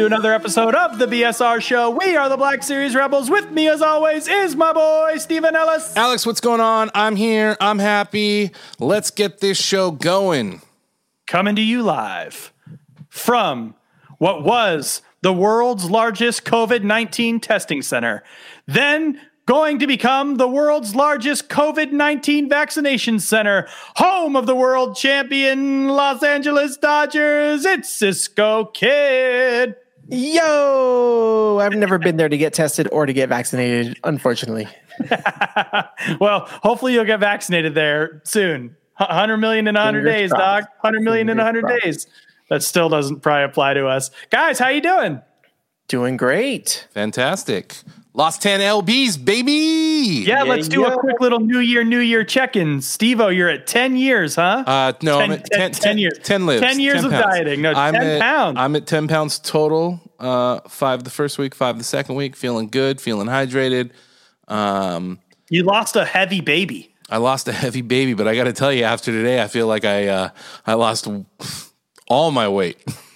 To another episode of the BSR Show. We are the Black Series Rebels. With me, as always, is my boy Stephen Ellis. Alex, what's going on? I'm here. I'm happy. Let's get this show going. Coming to you live from what was the world's largest COVID 19 testing center, then going to become the world's largest COVID 19 vaccination center, home of the world champion Los Angeles Dodgers. It's Cisco Kid. Yo, I've never been there to get tested or to get vaccinated, unfortunately. well, hopefully you'll get vaccinated there soon. 100 million in 100 Fingers days, crossed. doc. 100 million Fingers in 100 crossed. days. That still doesn't probably apply to us. Guys, how you doing? Doing great. Fantastic. Lost 10 LBs, baby. Yeah, yeah let's do yeah. a quick little New Year, New Year check in. Steve you're at 10 years, huh? Uh, no, 10, I'm at 10, 10, 10 years. 10 lives. 10 years 10 of dieting. No, I'm 10 at, pounds. I'm at 10 pounds total. Uh, five the first week, five the second week. Feeling good, feeling hydrated. Um, you lost a heavy baby. I lost a heavy baby, but I got to tell you, after today, I feel like I uh, I lost all my weight.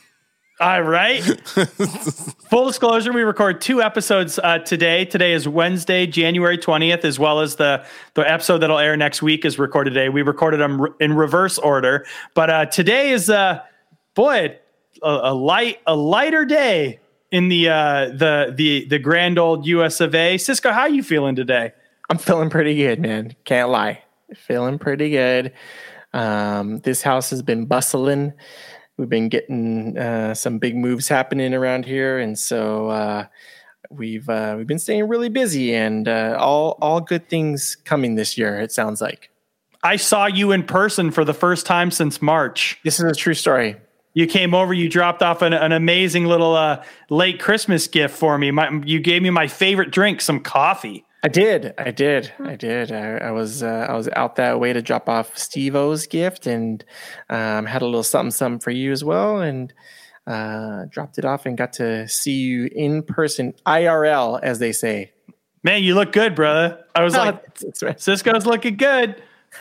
All right. Full disclosure: we record two episodes uh, today. Today is Wednesday, January twentieth, as well as the the episode that'll air next week is recorded today. We recorded them re- in reverse order, but uh, today is uh, boy a, a, light a lighter day in the uh, the the the grand old U.S. of A. Cisco, how you feeling today? I'm feeling pretty good, man. Can't lie, feeling pretty good. Um, this house has been bustling we've been getting uh, some big moves happening around here, and so uh, we've uh, we've been staying really busy, and uh, all all good things coming this year. It sounds like. I saw you in person for the first time since March. This is a true story. You came over. You dropped off an, an amazing little uh, late Christmas gift for me. My, you gave me my favorite drink, some coffee. I did. I did. I did. I, I was uh, I was out that way to drop off Steve O's gift and um, had a little something something for you as well and uh, dropped it off and got to see you in person IRL as they say. Man, you look good, brother. I was like, right. Cisco's looking good.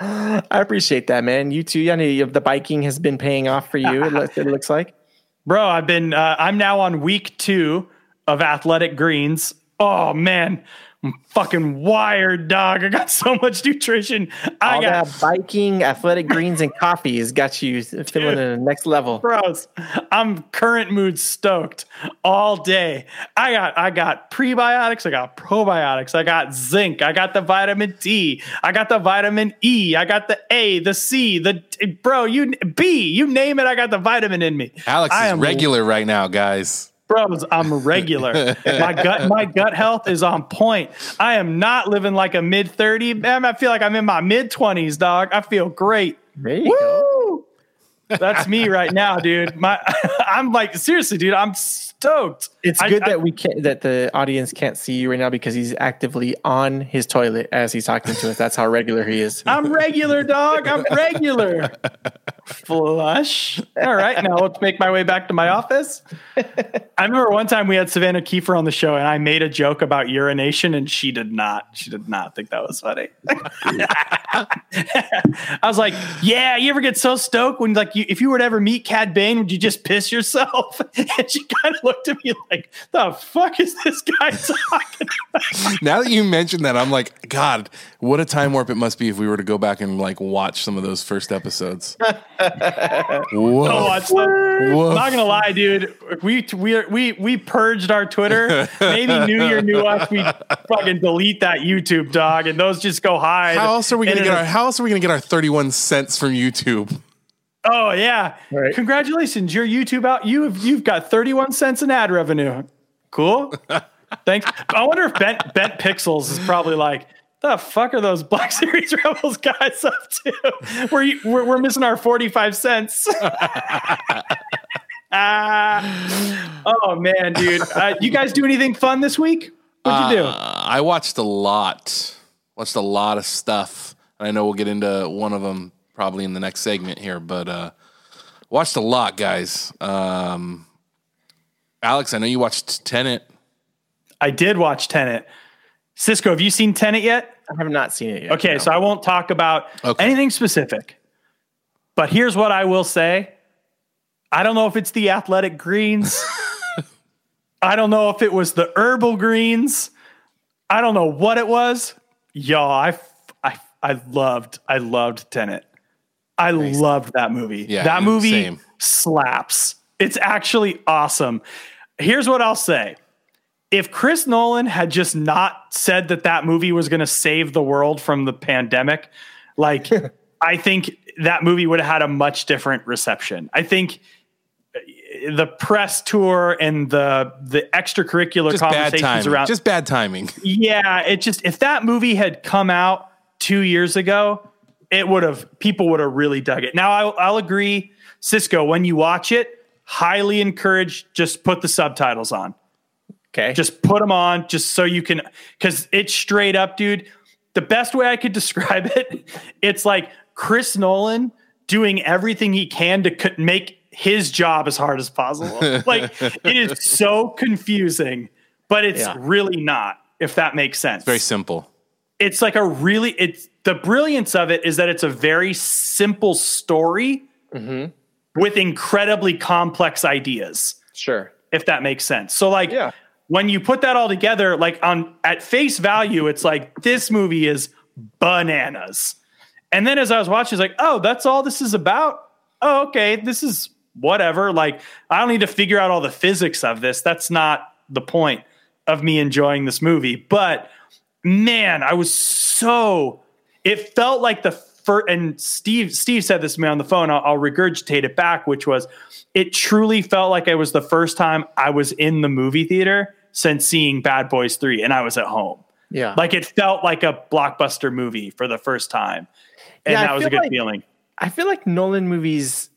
I appreciate that, man. You too. I know the biking has been paying off for you. it, looks, it looks like, bro. I've been. Uh, I'm now on week two of Athletic Greens. Oh man, I'm fucking wired, dog. I got so much nutrition. I All got that biking, athletic greens, and coffee has got you feeling at the next level. Bros, I'm current mood stoked all day. I got I got prebiotics, I got probiotics, I got zinc, I got the vitamin D, I got the vitamin E, I got the A, the C, the bro, you B, you name it, I got the vitamin in me. Alex I is regular right now, guys bros i'm regular. My gut my gut health is on point. I am not living like a mid 30 man i feel like i'm in my mid 20s dog. I feel great. There you Woo! go that's me right now dude. My i'm like seriously dude i'm stoked it's good I, that we can't that the audience can't see you right now because he's actively on his toilet as he's talking to us that's how regular he is i'm regular dog i'm regular flush. All right, now let's make my way back to my office. I remember one time we had Savannah Kiefer on the show, and I made a joke about urination, and she did not. She did not think that was funny. I was like, "Yeah, you ever get so stoked when like you, if you were to ever meet Cad Bane, would you just piss yourself?" And she kind of looked at me like, "The fuck is this guy talking?" About? Now that you mentioned that, I'm like, God, what a time warp it must be if we were to go back and like watch some of those first episodes. them. Not gonna lie, dude. We we we we purged our Twitter. Maybe New Year, new us. We fucking delete that YouTube dog, and those just go hide. How else are we gonna get our? How else are we gonna get our thirty-one cents from YouTube? Oh yeah! Right. Congratulations, your YouTube out. You've you've got thirty-one cents in ad revenue. Cool. Thanks. I wonder if Bent Bent Pixels is probably like, the fuck are those Black Series Rebels guys up to? We're, we're, we're missing our 45 cents. ah. Oh, man, dude. Uh, you guys do anything fun this week? What'd you do? Uh, I watched a lot. Watched a lot of stuff. I know we'll get into one of them probably in the next segment here, but uh, watched a lot, guys. Um, Alex, I know you watched Tenet. I did watch Tenet. Cisco, have you seen Tenet yet? I have not seen it yet. Okay, no. so I won't talk about okay. anything specific. But here's what I will say. I don't know if it's the athletic greens. I don't know if it was the herbal greens. I don't know what it was. Y'all, I, I, I loved, I loved Tenet. I loved that movie. Yeah, that movie same. slaps. It's actually awesome. Here's what I'll say. If Chris Nolan had just not said that that movie was going to save the world from the pandemic, like I think that movie would have had a much different reception. I think uh, the press tour and the the extracurricular Just conversations around Just bad timing. yeah, it just if that movie had come out two years ago, it would have people would have really dug it. Now I'll, I'll agree, Cisco. When you watch it, highly encourage just put the subtitles on. Okay. Just put them on, just so you can, because it's straight up, dude. The best way I could describe it, it's like Chris Nolan doing everything he can to make his job as hard as possible. like it is so confusing, but it's Yeah. really not. If that makes sense, Very simple. it's like a really it's the brilliance of it is that it's a very simple story mm-hmm. with incredibly complex ideas sure. if that makes sense. So like Yeah. when you put that all together like on at face value it's like this movie is bananas. And then as i was watching it's like oh that's all this is about? Oh okay this is whatever. Like i don't need to figure out all the physics of this. That's not the point of me enjoying this movie. But man, I was so it felt like the first and Steve Steve said this to me on the phone. I'll, I'll regurgitate it back, which was it truly felt like it was the first time I was in the movie theater since seeing Bad Boys 3 and I was at home. Yeah. Like it felt like a blockbuster movie for the first time. And Yeah, that was a good like- feeling. I feel like Nolan movies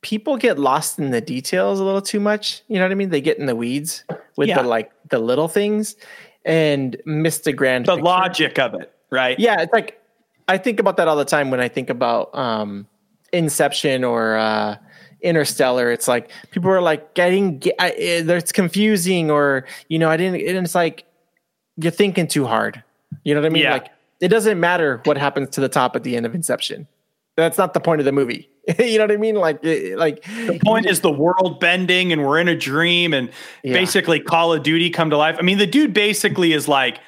people get lost in the details a little too much. You know what I mean? They get in the weeds with Yeah. the like the little things and miss the grand The picture. logic of it, right? Yeah, it's like I think about that all the time when I think about um Inception or uh Interstellar. It's like people are like getting get, I, eh, it's confusing or you know I didn't and it's like you're thinking too hard. You know what I mean? Yeah. Like it doesn't matter what happens to the top at the end of Inception. That's not the point of the movie. you know what I mean? Like it, like The point is the world bending and we're in a dream and Yeah. basically Call of Duty come to life. I mean, the dude basically is like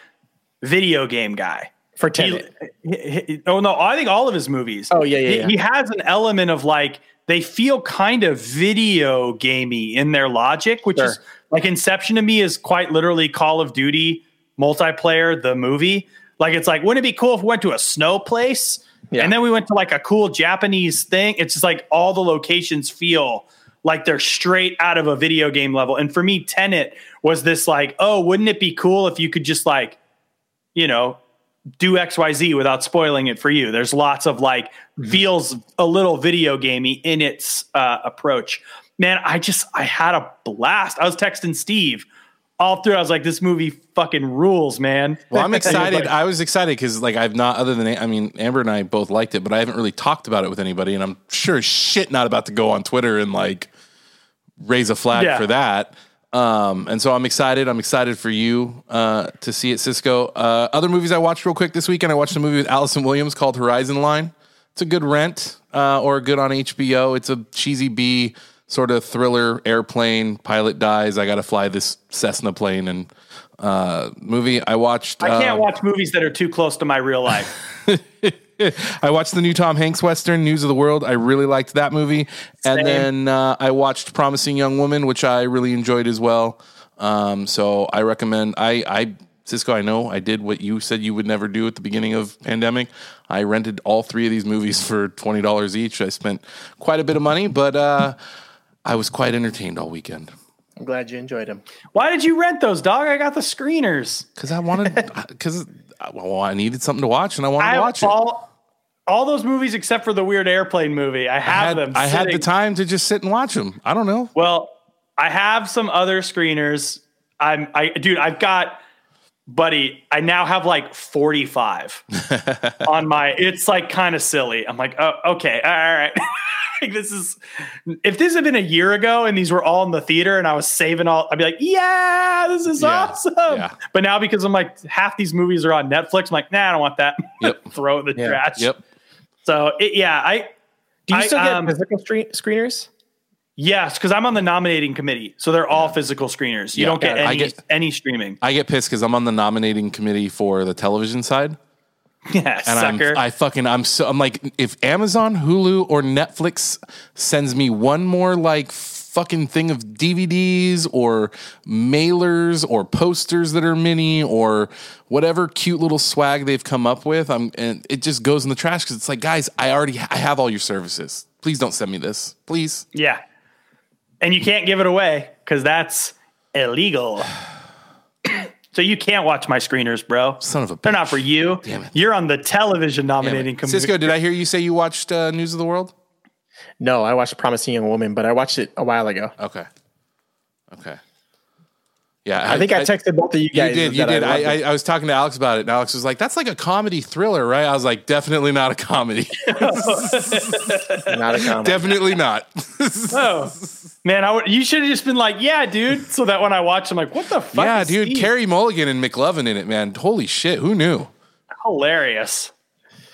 video game guy. For Tenet. he- he- oh no, I think all of his movies. Oh, yeah, yeah, He, yeah. he has an element of like they feel kind of video gamey in their logic, which is like Inception to me is quite literally Call of Duty multiplayer, the movie. Like it's like, wouldn't it be cool if we went to a snow place Yeah. and then we went to like a cool Japanese thing? It's just like all the locations feel like they're straight out of a video game level. And for me, Tenet was this like, oh, wouldn't it be cool if you could just like, you know, do XYZ without spoiling it for you. There's lots of like feels a little video gamey in its uh, approach. Man, I just I had a blast. I was texting Steve all through. I was like, this movie fucking rules, man. Well, I'm And he was excited. like, I was excited because, like, I've not, other than, I mean, Amber and I both liked it, but I haven't really talked about it with anybody. And I'm sure shit not about to go on Twitter and, like, raise a flag Yeah. for that. Um, and so I'm excited. I'm excited for you uh, to see it, Cisco. Uh, other movies I watched real quick this weekend. I watched a movie with Allison Williams called Horizon Line. It's a good rent uh, or good on HBO. It's a cheesy B sort of thriller. Airplane pilot dies. I got to fly this Cessna plane and uh, movie. I watched. I can't um, watch movies that are too close to my real life. I watched the new Tom Hanks Western, News of the World. I really liked that movie. Same. And then uh, I watched Promising Young Woman, which I really enjoyed as well. Um, so I recommend. I, I Cisco, I know I did what you said you would never do at the beginning of pandemic. I rented all three of these movies for twenty dollars each. I spent quite a bit of money, but uh, I was quite entertained all weekend I'm glad you enjoyed them. Why did you rent those, dog? I got the screeners. because I wanted because well, I needed something to watch and I wanted I to watch it. all, all those movies except for the weird airplane movie. I I have had, them. I had the time to just sit and watch them. I don't know. Well, I have some other screeners. I'm I dude, I've got buddy, I now have like 45 on my it's like kind of silly. I'm like, oh, okay, all right. Like, this is if this had been a year ago and these were all in the theater and I was saving all, I'd be like, yeah, this is Yeah, awesome. yeah. But now because I'm like half these movies are on Netflix, I'm like, nah, I don't want that. Yep. Throw it in the Yeah. trash. Yep. So it, yeah, I Do you I, still get um, physical stre- screeners? Yes, because I'm on the nominating committee, so they're all physical screeners. You Yeah. don't get any get- any streaming. I get pissed because I'm on the nominating committee for the television side, Yeah, and sucker. I'm I fucking I'm so I'm like if Amazon, Hulu, or Netflix sends me one more like fucking thing of DVDs or mailers or posters that are mini or whatever cute little swag they've come up with, I'm and it just goes in the trash because it's like guys, I already I have all your services. Please don't send me this, please. yeah, and you can't give it away because that's illegal. So you can't watch my screeners, bro. Son of a They're not for you. Damn it. You're on the television nominating committee. Cisco, did I hear you say you watched uh, News of the World? No, I watched Promising Young Woman, but I watched it a while ago. Okay. Okay. Yeah, I think I, texted both of you guys. You did. You did. loved I. I, I was talking to Alex about it, and Alex was like, "That's like a comedy thriller, right?" I was like, "Definitely not a comedy. not a comedy. Definitely not." oh man, I would, you should have just been like, yeah, dude. So that when I watch, I'm like, what the fuck? yeah, is dude. Steve? Carey Mulligan and McLovin in it, man. Holy shit! Who knew? hilarious,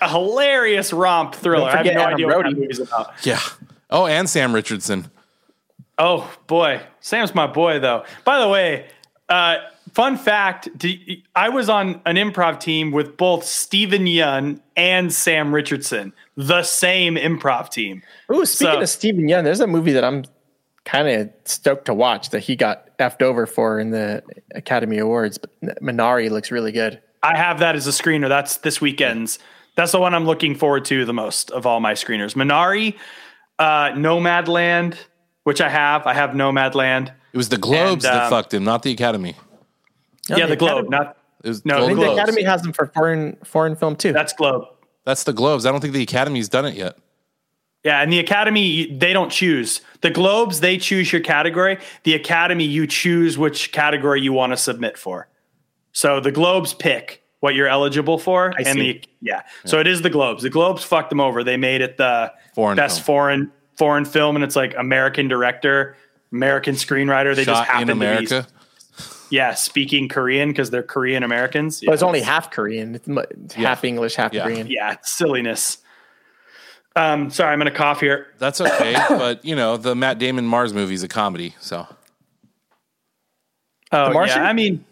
a hilarious romp thriller. I have no Adam idea what that Brody. movie's about. Yeah. Oh, and Sam Richardson. Oh boy, Sam's my boy though. By the way, uh, fun fact: I was on an improv team with both Steven Yeun and Sam Richardson, the same improv team. Ooh, speaking So- of Steven Yeun, there's a movie that I'm kind of stoked to watch that he got effed over for in the Academy Awards. But Minari looks really good. I have that as a screener. That's this weekend's. That's the one I'm looking forward to the most of all my screeners. Minari, uh, Nomadland, which I have. I have Nomadland. It was the Globes And, that um, fucked him, not the Academy. No, yeah, the Globe, Academy- not It was No, I the think Globes. the Academy has them for foreign foreign film too. that's Globe. That's the Globes. I don't think the Academy's done it yet. Yeah, and the Academy they don't choose. The Globes they choose your category. The Academy you choose which category you want to submit for. So the Globes pick what you're eligible for, I and see. the yeah. So it is the Globes. The Globes fucked them over. They made it the Foreign best film. foreign foreign film, and it's like American director, American screenwriter. They just happen in America. to be yeah speaking Korean because they're Korean Americans. but it's only half Korean, It's mu- half English, half Yeah. Korean. yeah silliness. Um, sorry, I'm gonna cough here. That's okay, but you know the Matt Damon Mars movie is a comedy, so Oh, yeah. I mean,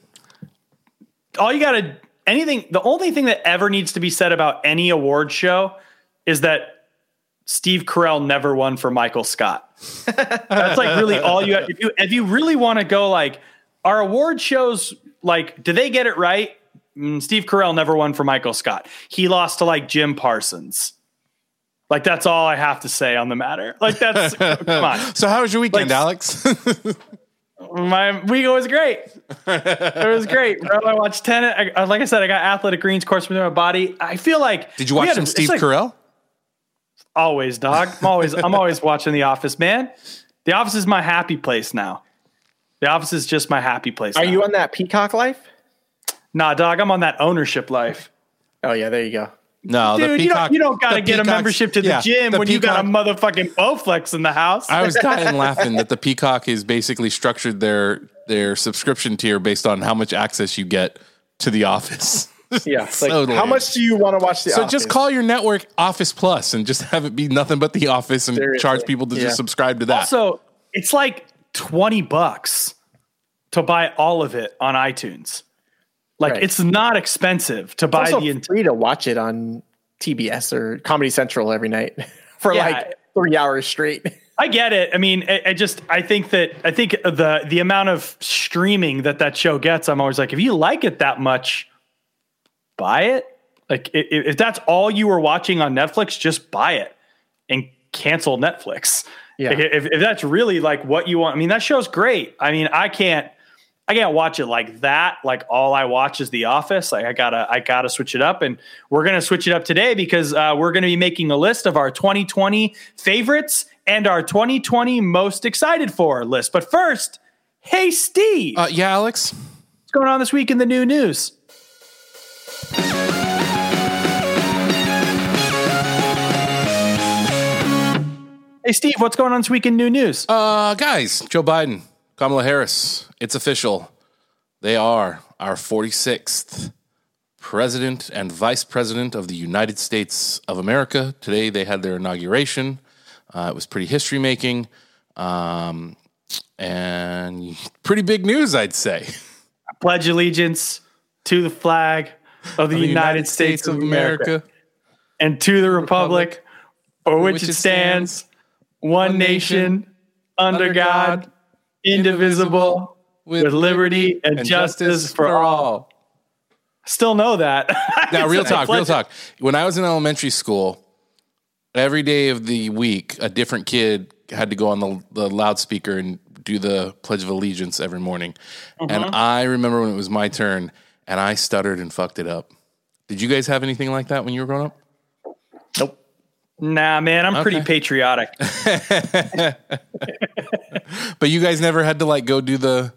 all you got to anything. The only thing that ever needs to be said about any award show is that Steve Carell never won for Michael Scott. That's like really all you. Have. If you if you really want to go like, our award shows like, do they get it right? Mm, Steve Carell never won for Michael Scott. He lost to like Jim Parsons. Like that's all I have to say on the matter. Like that's come on. So how was your weekend, Like- Alex? My week was great. it was great, bro. I watched I- like I said, I got Athletic Greens course within my body. I feel like Did you watch had a- some Steve like- Carell? Always, dog. I'm always I'm always watching The Office, man. The Office is my happy place now. The Office is just my happy place. Are now. you on that Peacock life? Nah, dog. I'm on that ownership life. Oh yeah, there you go. No, Dude, the you don't, you don't got to the get a membership to the yeah, gym the when you got a motherfucking Bowflex in the house. I was dying laughing that the Peacock is basically structured their their subscription tier based on how much access you get to the office. Yeah. So how much do you want to watch the? So Office? just call your network Office Plus and just have it be nothing but the Office and Seriously. charge people to Yeah. just subscribe to that. Also, it's like 20 bucks to buy all of it on iTunes. Like Right. it's not expensive to buy It's also the entire free to watch it on TBS or Comedy Central every night for Yeah. like three hours straight. I get it. I mean, I, I just I think that I think the the amount of streaming that that show gets, I'm always like, if you like it that much, buy it. Like i- i- if that's all you were watching on Netflix, just buy it and cancel Netflix. Yeah. Like, if, if that's really like what you want, I mean, that show's great. I mean, I can't I can't watch it like that. Like all I watch is The Office. Like I gotta I gotta switch it up, and we're gonna switch it up today because uh, we're gonna be making a list of our 2020 favorites and our 2020 most excited for list. But first, hey Steve, uh, yeah, Alex. what's going on this week in the new news? Hey Steve, what's going on this week in new news? Uh, guys, Joe Biden, Kamala Harris, it's official. They are our 46th president and vice president of the United States of America. Today they had their inauguration. Uh, it was pretty history making, um, and pretty big news, I'd say. I Pledge allegiance to the flag of the, United, States, of America, and to the republic for which it stands, one nation, under God, indivisible, with liberty and justice for all. Still know that. Now, real talk, real talk. When I was in elementary school, every day of the week, a different kid had to go on the, the loudspeaker and do the Pledge of Allegiance every morning. Uh-huh. And I remember when it was my turn, and I stuttered and fucked it up. Did you guys have anything like that when you were growing up? Nope. Nah, man, I'm pretty patriotic. But you guys never had to like go do the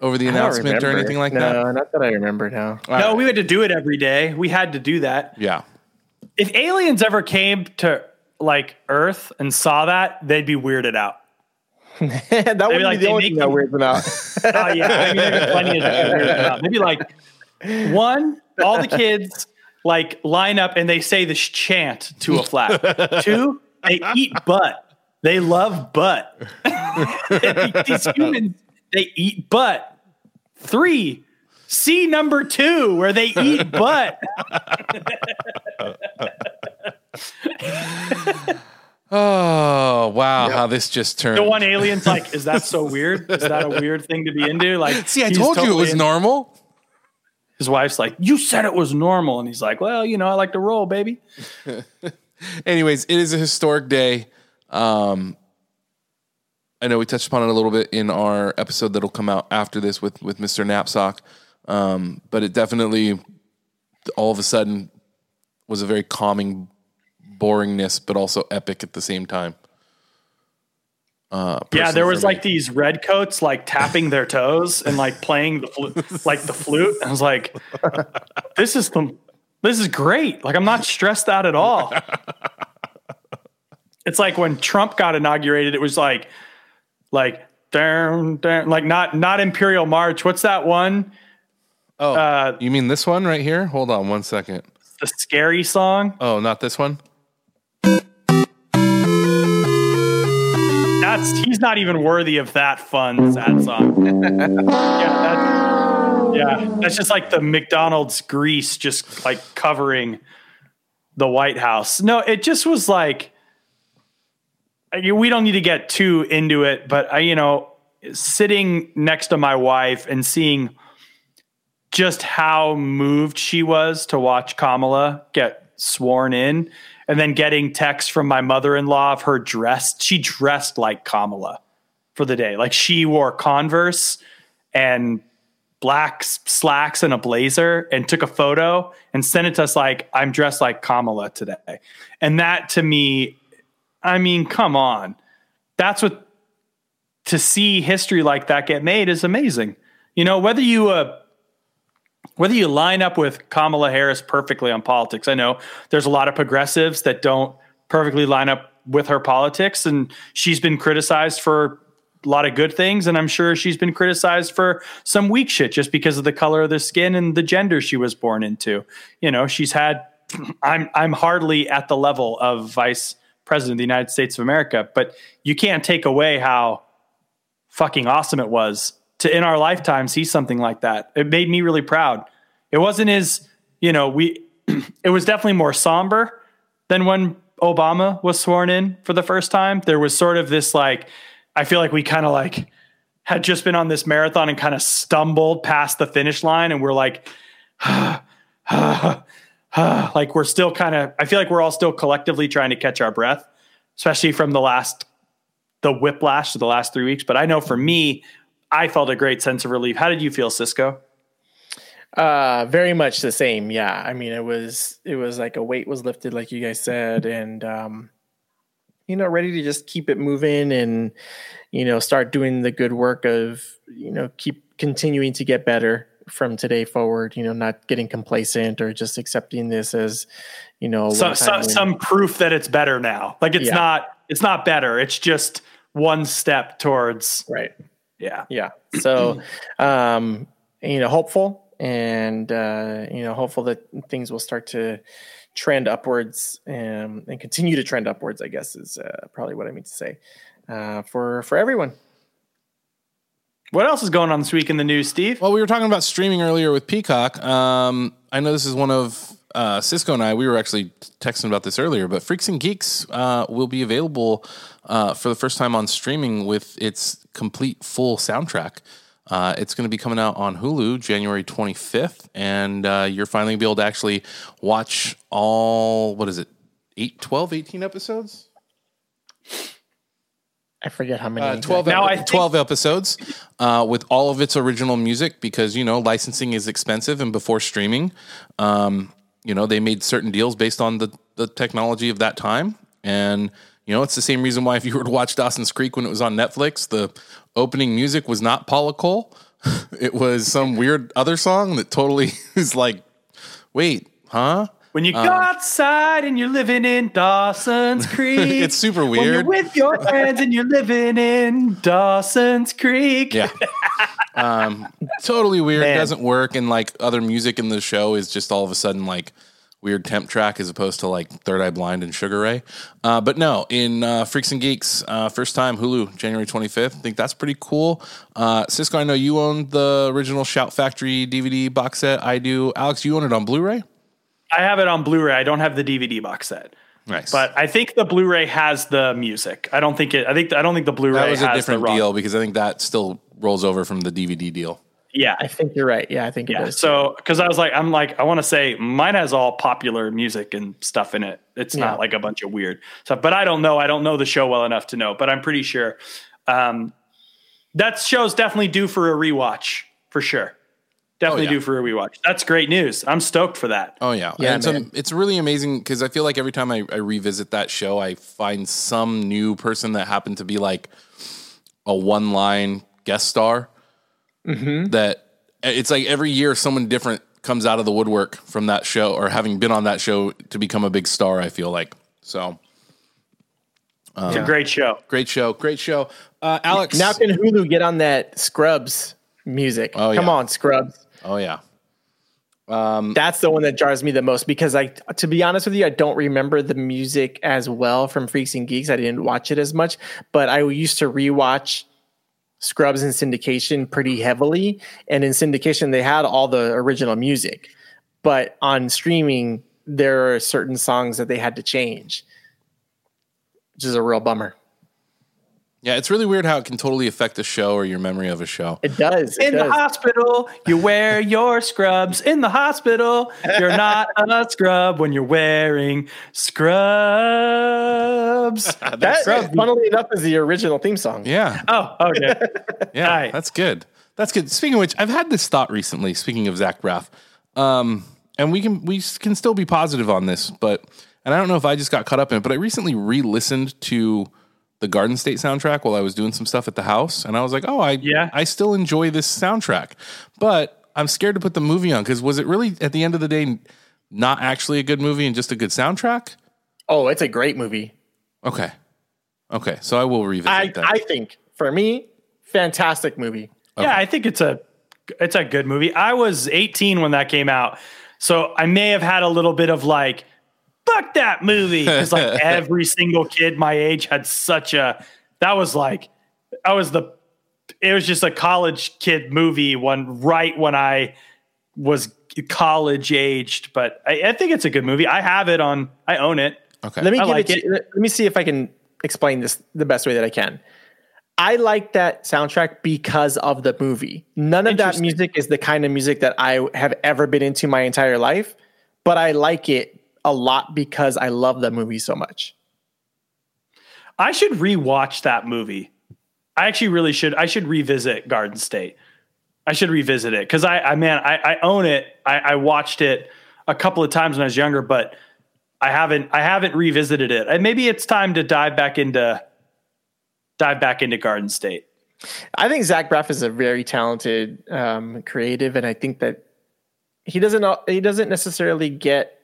over the announcement or anything like no, that? No, not that I remember. No. No, we had to do it every day. We had to do that. Yeah. If aliens ever came to like Earth and saw that, they'd be weirded out. that would be like, the only thing that weirds them out. Oh yeah, I mean, plenty of out. Maybe like one, all the kids like line up and they say this chant to a flag. Two, they eat butt. They love butt. These humans, they eat butt. Three, see number two where they eat butt. Oh wow, how this just turned. The one alien's like, is that so weird? Is that a weird thing to be into? Like, See, I he's told you it was in- normal. His wife's like, you said it was normal, and he's like, well, you know, I like to roll, baby. Anyways, it is a historic day. Um, I know we touched upon it a little bit in our episode that'll come out after this with with Mr. Knapsack, um, but it definitely all of a sudden was a very calming boringness, but also epic at the same time. Uh, Yeah, there was like these red coats like tapping their toes and like playing the flute, like the flute. I was like, this is the, this is great. Like I'm not stressed out at all. It's like when Trump got inaugurated, it was like, like, down, down, like not not Imperial March. What's that one? Oh, Uh, you mean this one right here? Hold on one second. the scary song. Oh, not this one. That's he's not even worthy of that fun sad song. yeah, that's, yeah, that's just like the McDonald's grease just like covering the White House. No, it just was like we don't need to get too into it, but I, you know, sitting next to my wife and seeing just how moved she was to watch Kamala get sworn in and then getting text from my mother-in-law of her dressed she dressed like Kamala for the day. Like she wore Converse and black slacks and a blazer and took a photo and sent it to us like I'm dressed like Kamala today. And that to me I mean come on. That's what to see history like that get made is amazing. You know whether you uh whether you line up with Kamala Harris perfectly on politics, I know there's a lot of progressives that don't perfectly line up with her politics, and she's been criticized for a lot of good things, and I'm sure she's been criticized for some weak shit just because of the color of the skin and the gender she was born into. You know, she's had. I'm I'm hardly at the level of vice president of the United States of America, but you can't take away how fucking awesome it was to in our lifetime see something like that. It made me really proud. It wasn't as, you know, we it was definitely more somber than when Obama was sworn in for the first time. There was sort of this like I feel like we kind of like had just been on this marathon and kind of stumbled past the finish line and we're like like we're still kind of I feel like we're all still collectively trying to catch our breath, especially from the last the whiplash of the last three weeks. But I know for me, I felt a great sense of relief. How did you feel, Cisco? Uh, very much the same. Yeah. I mean, it was, it was like a weight was lifted, like you guys said, and, um, you know, ready to just keep it moving and, you know, start doing the good work of, you know, keep continuing to get better from today forward, you know, not getting complacent or just accepting this as, you know, Some, one some, some proof that it's better now. Like it's Yeah. not, it's not better. It's just one step towards, right. yeah. Yeah. So, um, you know, hopeful and, uh, you know, hopeful that things will start to trend upwards and, and continue to trend upwards. I guess is uh, probably what I mean to say uh, for for everyone. What else is going on this week in the news, Steve? Well, we were talking about streaming earlier with Peacock. Um, I know this is one of uh, Cisco and I. We were actually texting about this earlier, but Freaks and Geeks uh, will be available uh, for the first time on streaming with its complete full soundtrack. Uh, it's going to be coming out on Hulu January 25th, and uh, you're finally going to be able to actually watch all, what is it, 8, 12, 18 episodes? I forget how many. Uh, 12, Now, ep- I think- 12 episodes uh, with all of its original music because, you know, licensing is expensive and before streaming, um, you know, they made certain deals based on the, the technology of that time. And, you know, it's the same reason why if you were to watch Dawson's Creek when it was on Netflix, the opening music was not Paula Cole. it was some weird other song that totally is like, wait, huh? When you go outside and you're living in Dawson's Creek. It's super weird. When you're with your friends and you're living in Dawson's Creek. Yeah. um, totally weird. Man. Doesn't work. And like other music in the show is just all of a sudden like weird temp track as opposed to like Third Eye Blind and Sugar Ray. Uh, but no, in uh, Freaks and Geeks, uh, first time Hulu, January 25th. I think that's pretty cool. Uh, Cisco, I know you own the original Shout Factory DVD box set. I do. Alex, you own it on Blu ray? I have it on Blu-ray. I don't have the DVD box set. Nice. But I think the Blu-ray has the music. I don't think it. I think I don't think the Blu-ray that was a different deal because I think that still rolls over from the DVD deal. Yeah, I think you're right. Yeah, I think it yeah. does. So because I was like, I'm like, I want to say mine has all popular music and stuff in it. It's Yeah. not like a bunch of weird stuff. But I don't know. I don't know the show well enough to know. But I'm pretty sure um, that show's definitely due for a rewatch for sure. Definitely yeah. due for a rewatch. That's great news. I'm stoked for that. Oh yeah, Yeah, And it's, man. it's really amazing because I feel like every time I, I revisit that show, I find some new person that happened to be like a one line guest star. Mm-hmm. That it's like every year someone different comes out of the woodwork from that show or having been on that show to become a big star. I feel like so It's a um, great show. great show, great show. Uh, Alex, now can Hulu get on that Scrubs music? Oh, Come yeah. on, Scrubs. oh yeah, um, That's the one that jars me the most because I, to be honest with you, I don't remember the music as well from Freaks and Geeks. I didn't watch it as much, but I used to rewatch Scrubs in syndication pretty heavily. And in syndication, they had all the original music, but on streaming, there are certain songs that they had to change, which is a real bummer. Yeah. It's really weird how it can totally affect a show or your memory of a show. It does. It In does. the hospital, you wear your scrubs. In the hospital, you're not a scrub when you're wearing scrubs. that, funnily enough, is the original theme song. Yeah, oh, okay. Yeah, Right. that's good. That's good. Speaking of which, I've had this thought recently. Speaking of Zach Braff, um, and we can we can still be positive on this, but and I don't know if I just got caught up in it, but I recently re-listened to the Garden State soundtrack while I was doing some stuff at the house, and I was like, oh, I Yeah. I still enjoy this soundtrack, but I'm scared to put the movie on because was it really at the end of the day not actually a good movie and just a good soundtrack? Oh, it's a great movie. Okay, okay, so I will revisit I, that. I think for me, fantastic movie. Yeah, I think it's a it's a good movie. I was 18 when that came out, so I may have had a little bit of like, fuck that movie, because like every single kid my age had such a that was like I was the it was just a college kid movie one right when I was college aged, but I, I think it's a good movie. I have it on, I own it. okay, Let me I give like it, to- Let me see if I can explain this the best way that I can. I like that soundtrack because of the movie. None of that music is the kind of music that I have ever been into my entire life, but I like it a lot because I love the movie so much. I should rewatch that movie. I actually really should. I should revisit Garden State. I should revisit it because I, I man, I, I own it. I, I watched it a couple of times when I was younger, but I haven't. I haven't revisited it. And maybe it's time to dive back into dive back into Garden State. I think Zach Braff is a very talented um, creative, and I think that he doesn't he doesn't necessarily get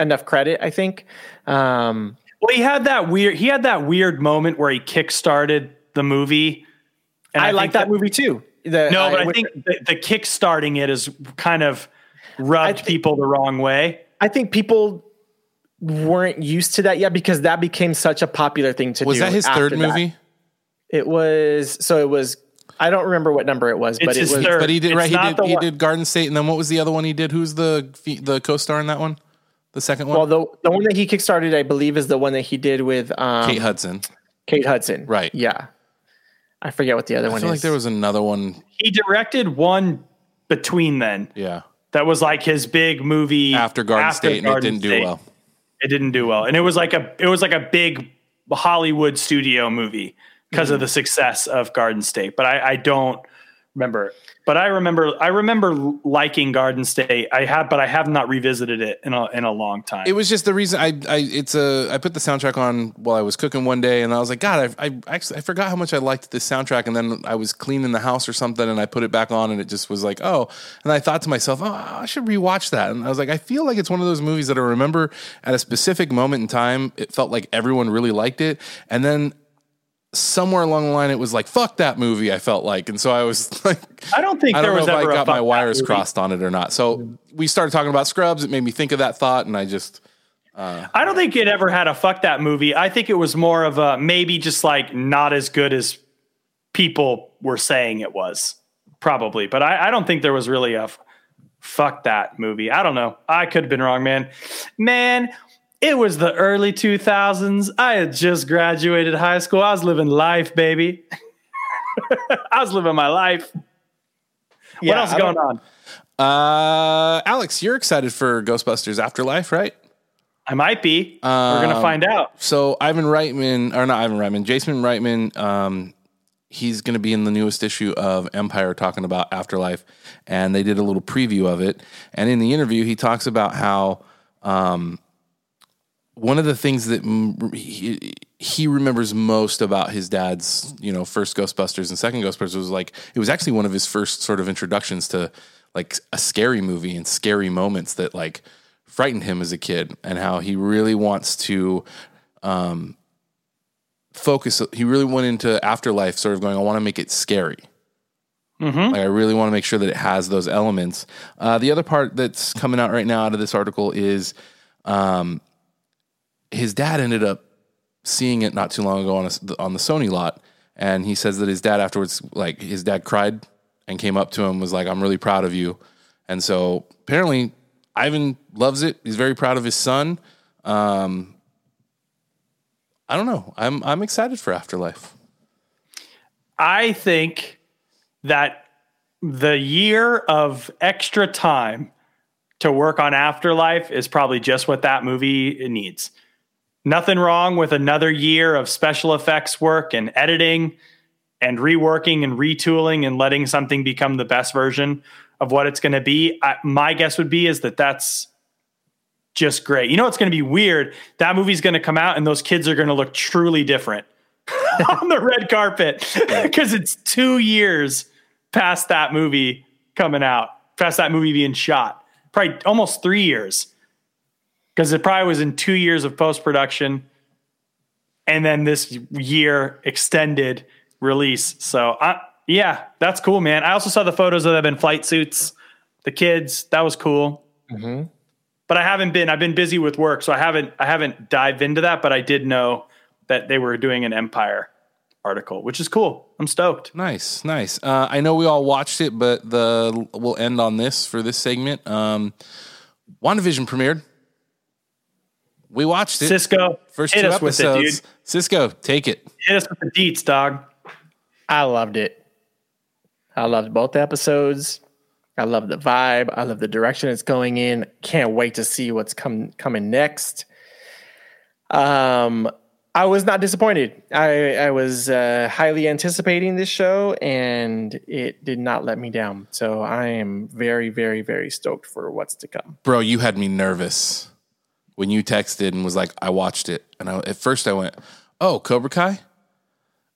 enough credit. I think. Um, Well, he had that weird. He had that weird moment where he kickstarted the movie. And I, like think that, movie too. The- No, but I I- think the, the kickstarting it is kind of rubbed think- people the wrong way. I think people weren't used to that yet because that became such a popular thing to Was do. Was that his after third that. movie? It was so it was. I don't remember what number it was, but it was. third. But he did It's right. He did. He one- did Garden State, and then what was the other one he did? Who's the the co-star in that one? The second one, Well, the the one that he kickstarted, I believe, is the one that he did with um, Kate Hudson. Kate Hudson. Right. Yeah. I forget what the other I one feel is. like there was another one. He directed one between then Yeah, that was like his big movie after Garden State, and it didn't do well. It didn't do well, and it was like a it was like a big Hollywood studio movie because Mm-hmm. of the success of Garden State. But I, I don't remember. But I remember I remember liking Garden State. I have, but I have not revisited it in a in a long time. It was just the reason I, I it's a I put the soundtrack on while I was cooking one day and I was like God I, I actually I forgot how much I liked this soundtrack and then I was cleaning the house or something and I put it back on and it just was like oh and I thought to myself oh I should rewatch that and I was like I feel like it's one of those movies that I remember at a specific moment in time it felt like everyone really liked it and then somewhere along the line it was like fuck that movie I felt like and so I was like I don't think I don't know was if I got my wires crossed on it or not so we started talking about Scrubs it made me think of that thought and I just uh, I don't think it ever had a fuck that movie. I think it was more of a maybe just like not as good as people were saying it was, probably. But I, I don't think there was really a fuck that movie. I don't know. I could have been wrong, man. Man, it was the early 2000s. I had just graduated high school. I was living life, baby. I was living my life. Yeah, what else is going on? Uh, Alex, you're excited for Ghostbusters Afterlife, right? I might be. We're gonna find out. So Ivan Reitman, or not Ivan Reitman, Jason Reitman, um, he's going to be in the newest issue of Empire talking about Afterlife, and they did a little preview of it. And in the interview, he talks about how um, one of the things that he, he remembers most about his dad's, you know, first Ghostbusters and second Ghostbusters was like it was actually one of his first sort of introductions to like a scary movie and scary moments that like frightened him as a kid, and how he really wants to um, focus. He really went into Afterlife, sort of going, I want to make it scary. Like I really want to make sure that it has those elements. Uh, the other part that's coming out right now out of this article is um, his dad ended up seeing it not too long ago on a, on the Sony lot, and he says that his dad afterwards, like his dad cried and came up to him was like, "I'm really proud of you," and so apparently Ivan loves it. He's very proud of his son. Um, I don't know. I'm I'm excited for Afterlife. I think that the year of extra time to work on Afterlife is probably just what that movie needs. Nothing wrong with another year of special effects work and editing and reworking and retooling and letting something become the best version of what it's going to be. I, my guess would be is that that's just great. You know, it's going to be weird. That movie's going to come out and those kids are going to look truly different on the red carpet because it's two years past that movie coming out, past that movie being shot, probably almost three years because it probably was in two years of post production and then this year extended release. So, uh, yeah, that's cool, man. I also saw the photos of them in flight suits, the kids. That was cool. But I haven't been. I've been busy with work, so I haven't. I haven't dived into that. But I did know that they were doing an Empire article, which is cool. I'm stoked. Nice, nice. Uh, I know we all watched it, but the we'll end on this for this segment. Um, WandaVision premiered. We watched it. Cisco, First hit two us with it, episodes. dude. Cisco, take it. Hit us with the deets, dog. I loved it. I loved both episodes. I love the vibe. I love the direction it's going in. Can't wait to see what's come coming next. Um, I was not disappointed. I I was uh, highly anticipating this show, and it did not let me down. So I am very, very, very stoked for what's to come. Bro, you had me nervous when you texted and was like, I watched it. And I, at first I went, oh, Cobra Kai?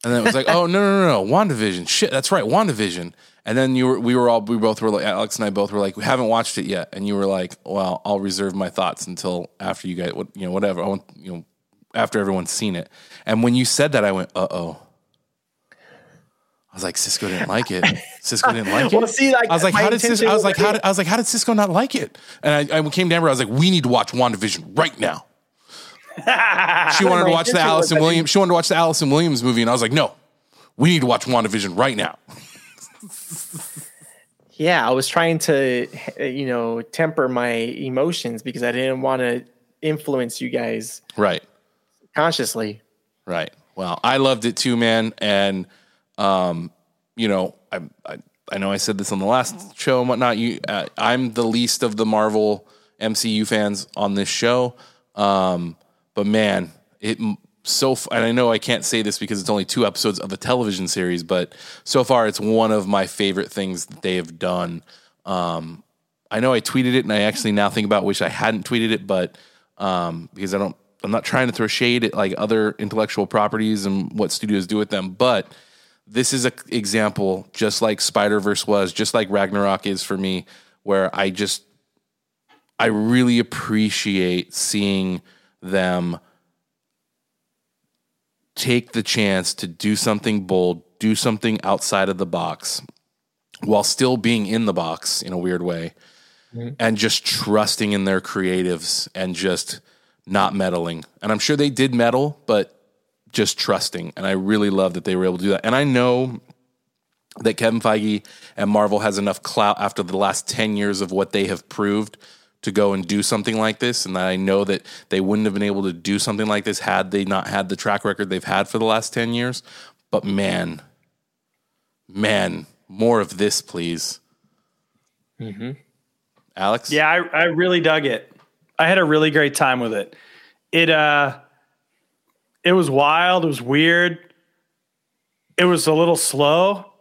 And then it was like, oh, no, no, no, no, WandaVision. Shit, that's right, WandaVision. And then you were, we were all, we both were like, Alex and I both were like, we haven't watched it yet. And you were like, well, I'll reserve my thoughts until after you guys, you know, whatever. I want, you know, after everyone's seen it. And when you said that, I went, uh oh. I was like, Cisco didn't like it. Cisco didn't like it. Well, see, like, I was like, how did Cisco? I was like, how did, I was like, how did Cisco not like it? And I, I came down. I was like, we need to watch WandaVision right now. she wanted to watch the Allison Williams. She wanted to watch the Allison Williams movie, and I was like, no, we need to watch WandaVision right now. Yeah, I was trying to, uh, you know, temper my emotions because I didn't want to influence you guys Right. consciously. Right. Well, I loved it too, man. And, um, you know, I, I, I know I said this on the last show and whatnot. You, uh, I'm the least of the Marvel MCU fans on this show. Um, but man, it so, and I know I can't say this because it's only two episodes of a television series, but so far it's one of my favorite things that they have done. Um, I know I tweeted it, and I actually now think about wish I hadn't tweeted it, but um, because I don't, I'm not trying to throw shade at like other intellectual properties and what studios do with them, but this is a example, just like Spider Verse was, just like Ragnarok is for me, where I just, I really appreciate seeing them take the chance to do something bold, do something outside of the box, while still being in the box in a weird way mm-hmm. and just trusting in their creatives and just not meddling. And I'm sure they did meddle, but just trusting. And I really love that they were able to do that. And I know that Kevin Feige and Marvel has enough clout after the last 10 years of what they have proved to go and do something like this. And I know that they wouldn't have been able to do something like this had they not had the track record they've had for the last 10 years. But man, man, more of this, please. mhm Alex? Yeah, I, I really dug it. I had a really great time with it. It uh it was wild, it was weird. It was a little slow.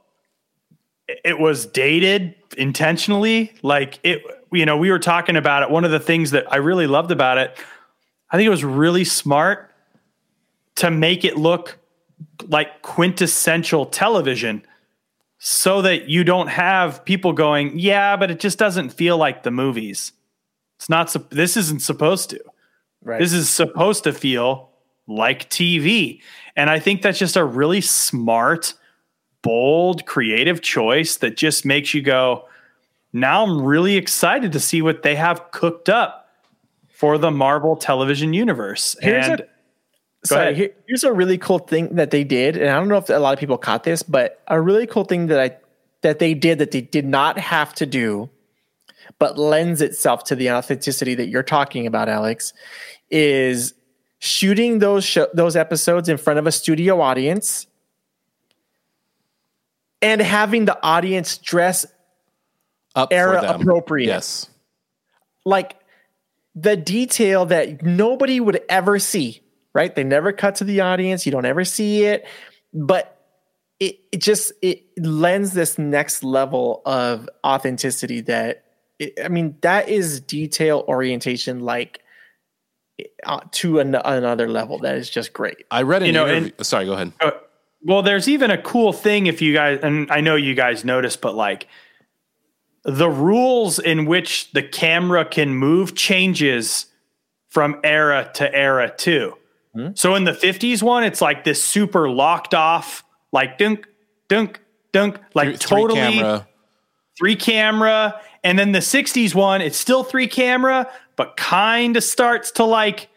It- was dated intentionally. Like it you know, we were talking about it. One of the things that I really loved about it, I think it was really smart to make it look like quintessential television so that you don't have people going, yeah, but it just doesn't feel like the movies. It's not, this isn't supposed to. Right. This is supposed to feel like TV. And I think that's just a really smart, bold, creative choice that just makes you go, now I'm really excited to see what they have cooked up for the Marvel television universe. Here's and a- Sorry, ahead. here- here's a really cool thing that they did, and I don't know if a lot of people caught this, but a really cool thing that I that they did that they did not have to do, but lends itself to the authenticity that you're talking about, Alex, is shooting those show, those episodes in front of a studio audience and having the audience dress Up for Era them. appropriate. Yes. like the detail that nobody would ever see, right? They never cut to the audience, you don't ever see it, but it, it just it lends this next level of authenticity that it, I mean that is detail orientation like to an, another level that is just great. I read an You know, interview. sorry, go ahead. Uh, well, there's even a cool thing if you guys, and I know you guys noticed, but like the rules in which the camera can move changes from era to era too. So in the 50s one, it's like this super locked off, like dunk, dunk, dunk, like Three- three camera. three camera. And then the 60s one, it's still three camera, but kind of starts to like,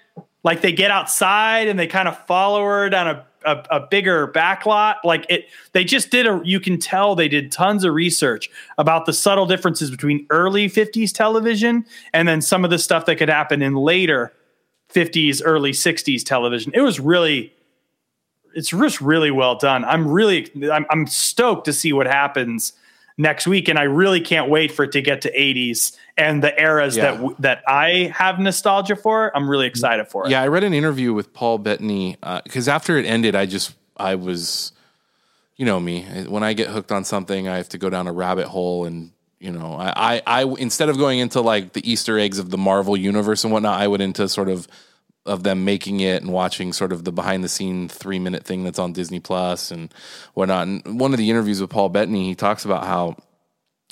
like they get outside and they kind of follow her down a, a, a bigger backlot. Like it, they just did a, you can tell they did tons of research about the subtle differences between early 50s television and then some of the stuff that could happen in later 50s, early 60s television. It was really, it's just really well done. I'm really, I'm, I'm stoked to see what happens next week, and I really can't wait for it to get to 80s and the eras Yeah. that w- that I have nostalgia for. I'm really excited for it. Yeah, I read an interview with Paul Bettany uh, because after it ended, I just I was, you know me, when I get hooked on something, I have to go down a rabbit hole, and you know, I I, I instead of going into like the Easter eggs of the Marvel universe and whatnot, I went into sort of of them making it and watching sort of the behind the scene three minute thing that's on Disney Plus and whatnot. And one of the interviews with Paul Bettany, he talks about how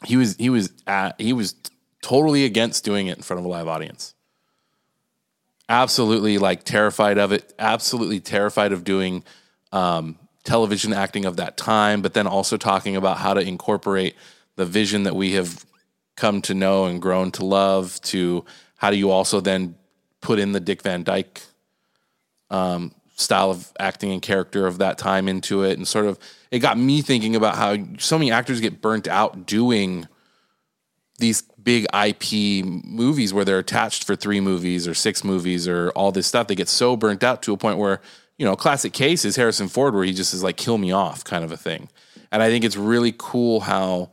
he was he was at, he was totally against doing it in front of a live audience absolutely like terrified of it absolutely terrified of doing um, television acting of that time, but then also talking about how to incorporate the vision that we have come to know and grown to love to how do you also then put in the Dick Van Dyke um, style of acting and character of that time into it and sort of it got me thinking about how so many actors get burnt out doing these big IP movies where they're attached for three movies or six movies or all this stuff. They get so burnt out to a point where, you know, classic case is Harrison Ford, where he just is like, kill me off kind of a thing. And I think it's really cool how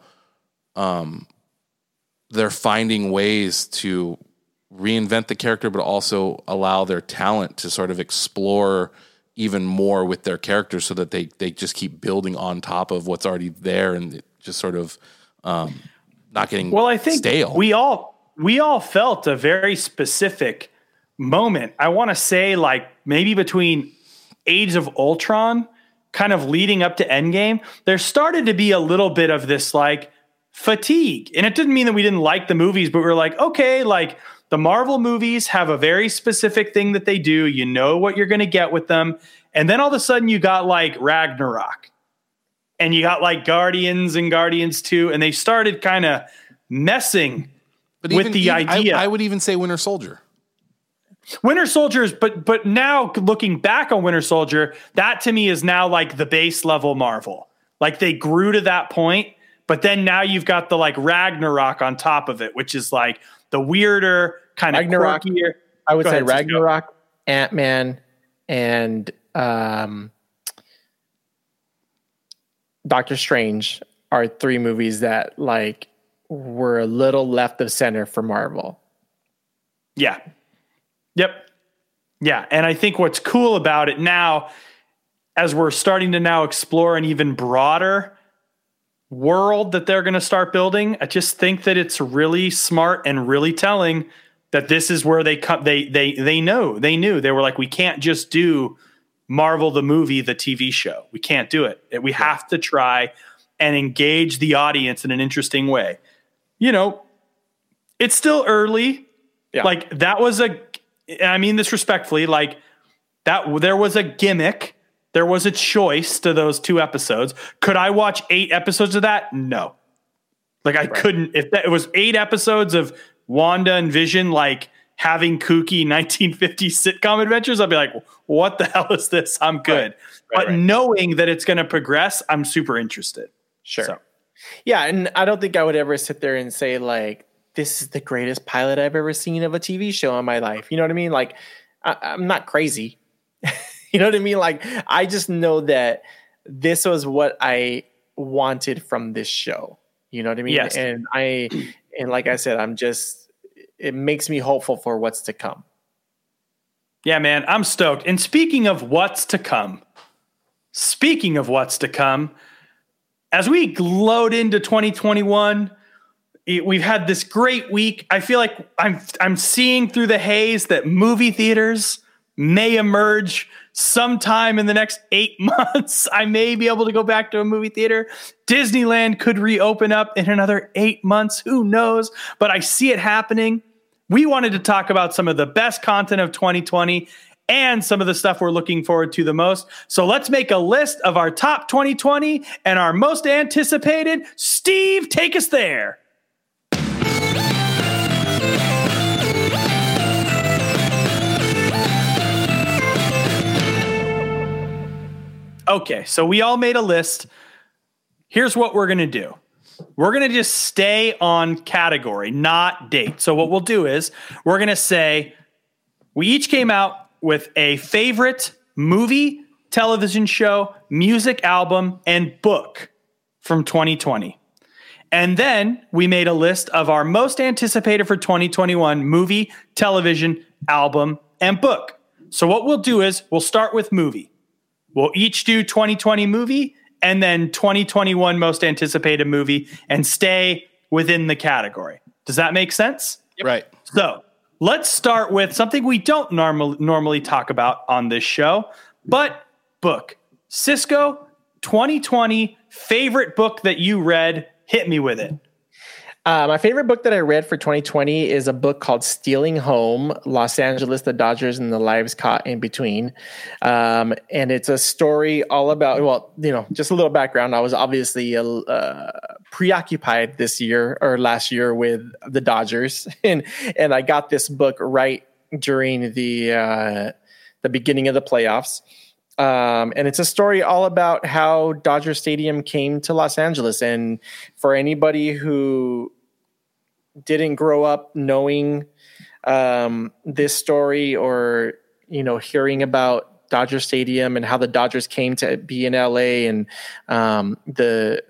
um, they're finding ways to reinvent the character, but also allow their talent to sort of explore even more with their characters so that they, they just keep building on top of what's already there and just sort of um, not getting well. I think stale. we all we all felt a very specific moment. I want to say like maybe between Age of Ultron, kind of leading up to Endgame, there started to be a little bit of this like fatigue, and it didn't mean that we didn't like the movies, but we are like, okay, like the Marvel movies have a very specific thing that they do. You know what you're going to get with them. And then all of a sudden you got like Ragnarok and you got like Guardians and Guardians 2 and they started kind of messing but with even, the even, idea. I, I, would even say Winter Soldier. Winter Soldiers, but but now looking back on Winter Soldier, that to me is now like the base level Marvel. Like they grew to that point, but then now you've got the like Ragnarok on top of it, which is like the weirder kind of Ragnarok. Quirkier. I would Go say ahead, Ragnarok, Ant Man, and um, Doctor Strange are three movies that like were a little left of center for Marvel. Yeah. Yep. Yeah. And I think what's cool about it now, as we're starting to now explore an even broader world that they're going to start building, I just think that it's really smart and really telling that this is where they cut. They they they know they knew they were like we can't just do Marvel the movie, the TV show. We can't do it. We have to try and engage the audience in an interesting way. You know, it's still early. Yeah. Like that was a I mean this respectfully, like that there was a gimmick. There was a choice to those two episodes. Could I watch 8 episodes of that? No. Like I right. couldn't if that, it was 8 episodes of Wanda and Vision like having kooky 1950s sitcom adventures, I'd be like, what the hell is this? I'm good. Right. Right, but knowing that it's going to progress, I'm super interested. Sure. So. Yeah. And I don't think I would ever sit there and say, like, this is the greatest pilot I've ever seen of a TV show in my life. You know what I mean? Like, I, I'm not crazy. you know what I mean? Like, I just know that this was what I wanted from this show. You know what I mean? Yes. And I, and like I said, I'm just, it makes me hopeful for what's to come. Yeah, man, I'm stoked. And speaking of what's to come, speaking of what's to come, as we load into 2021, we've had this great week. I feel like I'm I'm seeing through the haze that movie theaters may emerge sometime in the next eight months. I may be able to go back to a movie theater. Disneyland could reopen up in another eight months. Who knows? But I see it happening we wanted to talk about some of the best content of 2020 and some of the stuff we're looking forward to the most. So let's make a list of our top 2020 and our most anticipated. Steve, take us there. Okay, so we all made a list. Here's what we're going to do. We're going to just stay on category, not date. So, what we'll do is we're going to say we each came out with a favorite movie, television show, music album, and book from 2020. And then we made a list of our most anticipated for 2021 movie, television, album, and book. So, what we'll do is we'll start with movie. We'll each do 2020 movie and then 2021 most anticipated movie and stay within the category. Does that make sense? Yep. Right. So let's start with something we don't normal, normally talk about on this show, but book. Cisco, 2020 favorite book that you read. Hit me with it. Uh, my favorite book that I read for 2020 is a book called Stealing Home Los Angeles, the Dodgers, and the Lives Caught in Between. Um, and it's a story all about, well, you know, just a little background. I was obviously uh, preoccupied this year or last year with the Dodgers. And, and I got this book right during the, uh, the beginning of the playoffs. Um, and it's a story all about how Dodger Stadium came to Los Angeles. And for anybody who didn't grow up knowing um, this story or you know hearing about Dodger Stadium and how the Dodgers came to be in LA and um, the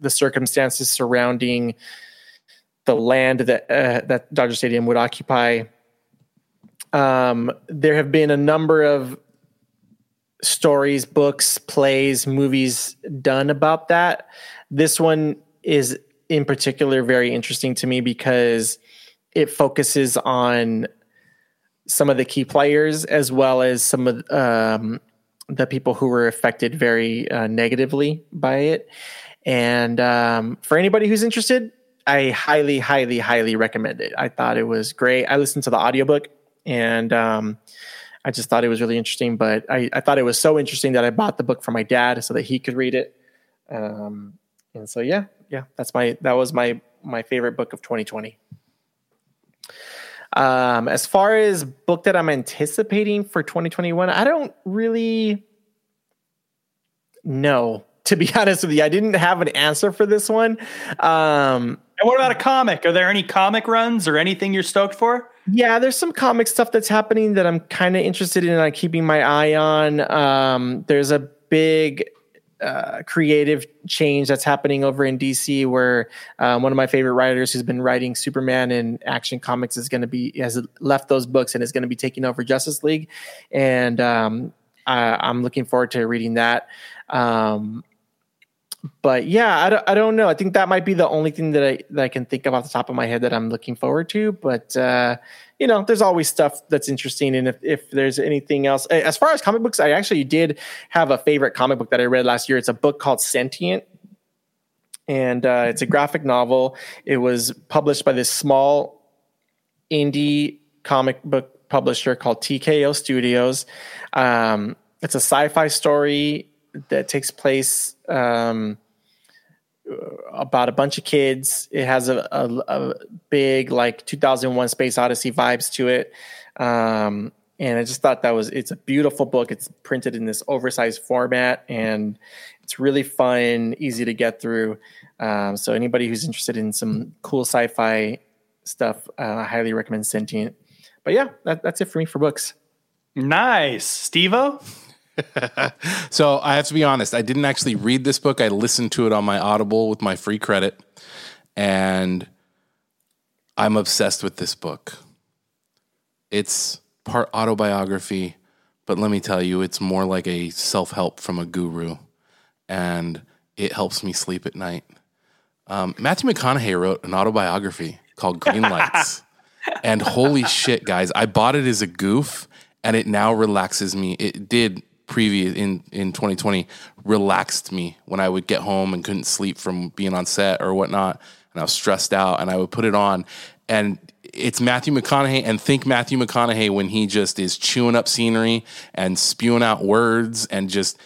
the circumstances surrounding the land that uh, that Dodger Stadium would occupy. Um, there have been a number of stories, books, plays, movies done about that. This one is in particular very interesting to me because it focuses on some of the key players as well as some of um, the people who were affected very uh, negatively by it. And um, for anybody who's interested, I highly, highly, highly recommend it. I thought it was great. I listened to the audiobook and um, I just thought it was really interesting. But I, I, thought it was so interesting that I bought the book for my dad so that he could read it. Um, and so yeah, yeah, that's my that was my my favorite book of 2020. Um, as far as book that I'm anticipating for 2021, I don't really know. To be honest with you, I didn't have an answer for this one. Um, and what about a comic? Are there any comic runs or anything you're stoked for? Yeah, there's some comic stuff that's happening that I'm kind of interested in uh, keeping my eye on. Um, there's a big uh, creative change that's happening over in DC, where um, one of my favorite writers who's been writing Superman and Action Comics is going to be has left those books and is going to be taking over Justice League, and um, I, am looking forward to reading that. Um, but yeah, I don't, I don't know. I think that might be the only thing that I that I can think of off the top of my head that I'm looking forward to. But uh, you know, there's always stuff that's interesting. And if, if there's anything else, as far as comic books, I actually did have a favorite comic book that I read last year. It's a book called Sentient. And uh, it's a graphic novel. It was published by this small indie comic book publisher called TKO Studios. Um, it's a sci fi story that takes place. Um, about a bunch of kids. It has a, a, a, big like 2001 Space Odyssey vibes to it. Um, and I just thought that was it's a beautiful book. It's printed in this oversized format and it's really fun, easy to get through. Um, so anybody who's interested in some cool sci-fi stuff, uh, I highly recommend Sentient. But yeah, that, that's it for me for books. Nice, Stevo. So I have to be honest, I didn't actually read this book. I listened to it on my Audible with my free credit, and I'm obsessed with this book. It's part autobiography, but let me tell you, it's more like a self help from a guru, and it helps me sleep at night. Um, Matthew McConaughey wrote an autobiography called Green Lights. and holy shit, guys, I bought it as a goof and it now relaxes me. It did previous in in 2020 relaxed me when I would get home and couldn't sleep from being on set or whatnot, and I was stressed out, and I would put it on, and it's Matthew McConaughey, and think Matthew McConaughey when he just is chewing up scenery and spewing out words, and just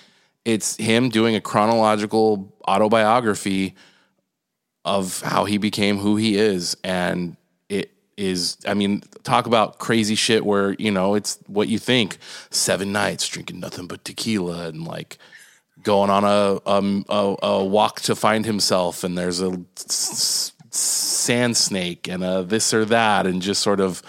it's him doing a chronological autobiography of how he became who he is, and is I mean, talk about crazy shit where, you know, it's what you think. Seven nights drinking nothing but tequila and like going on a um, a, a walk to find himself and there's a sand snake and a this or that and just sort of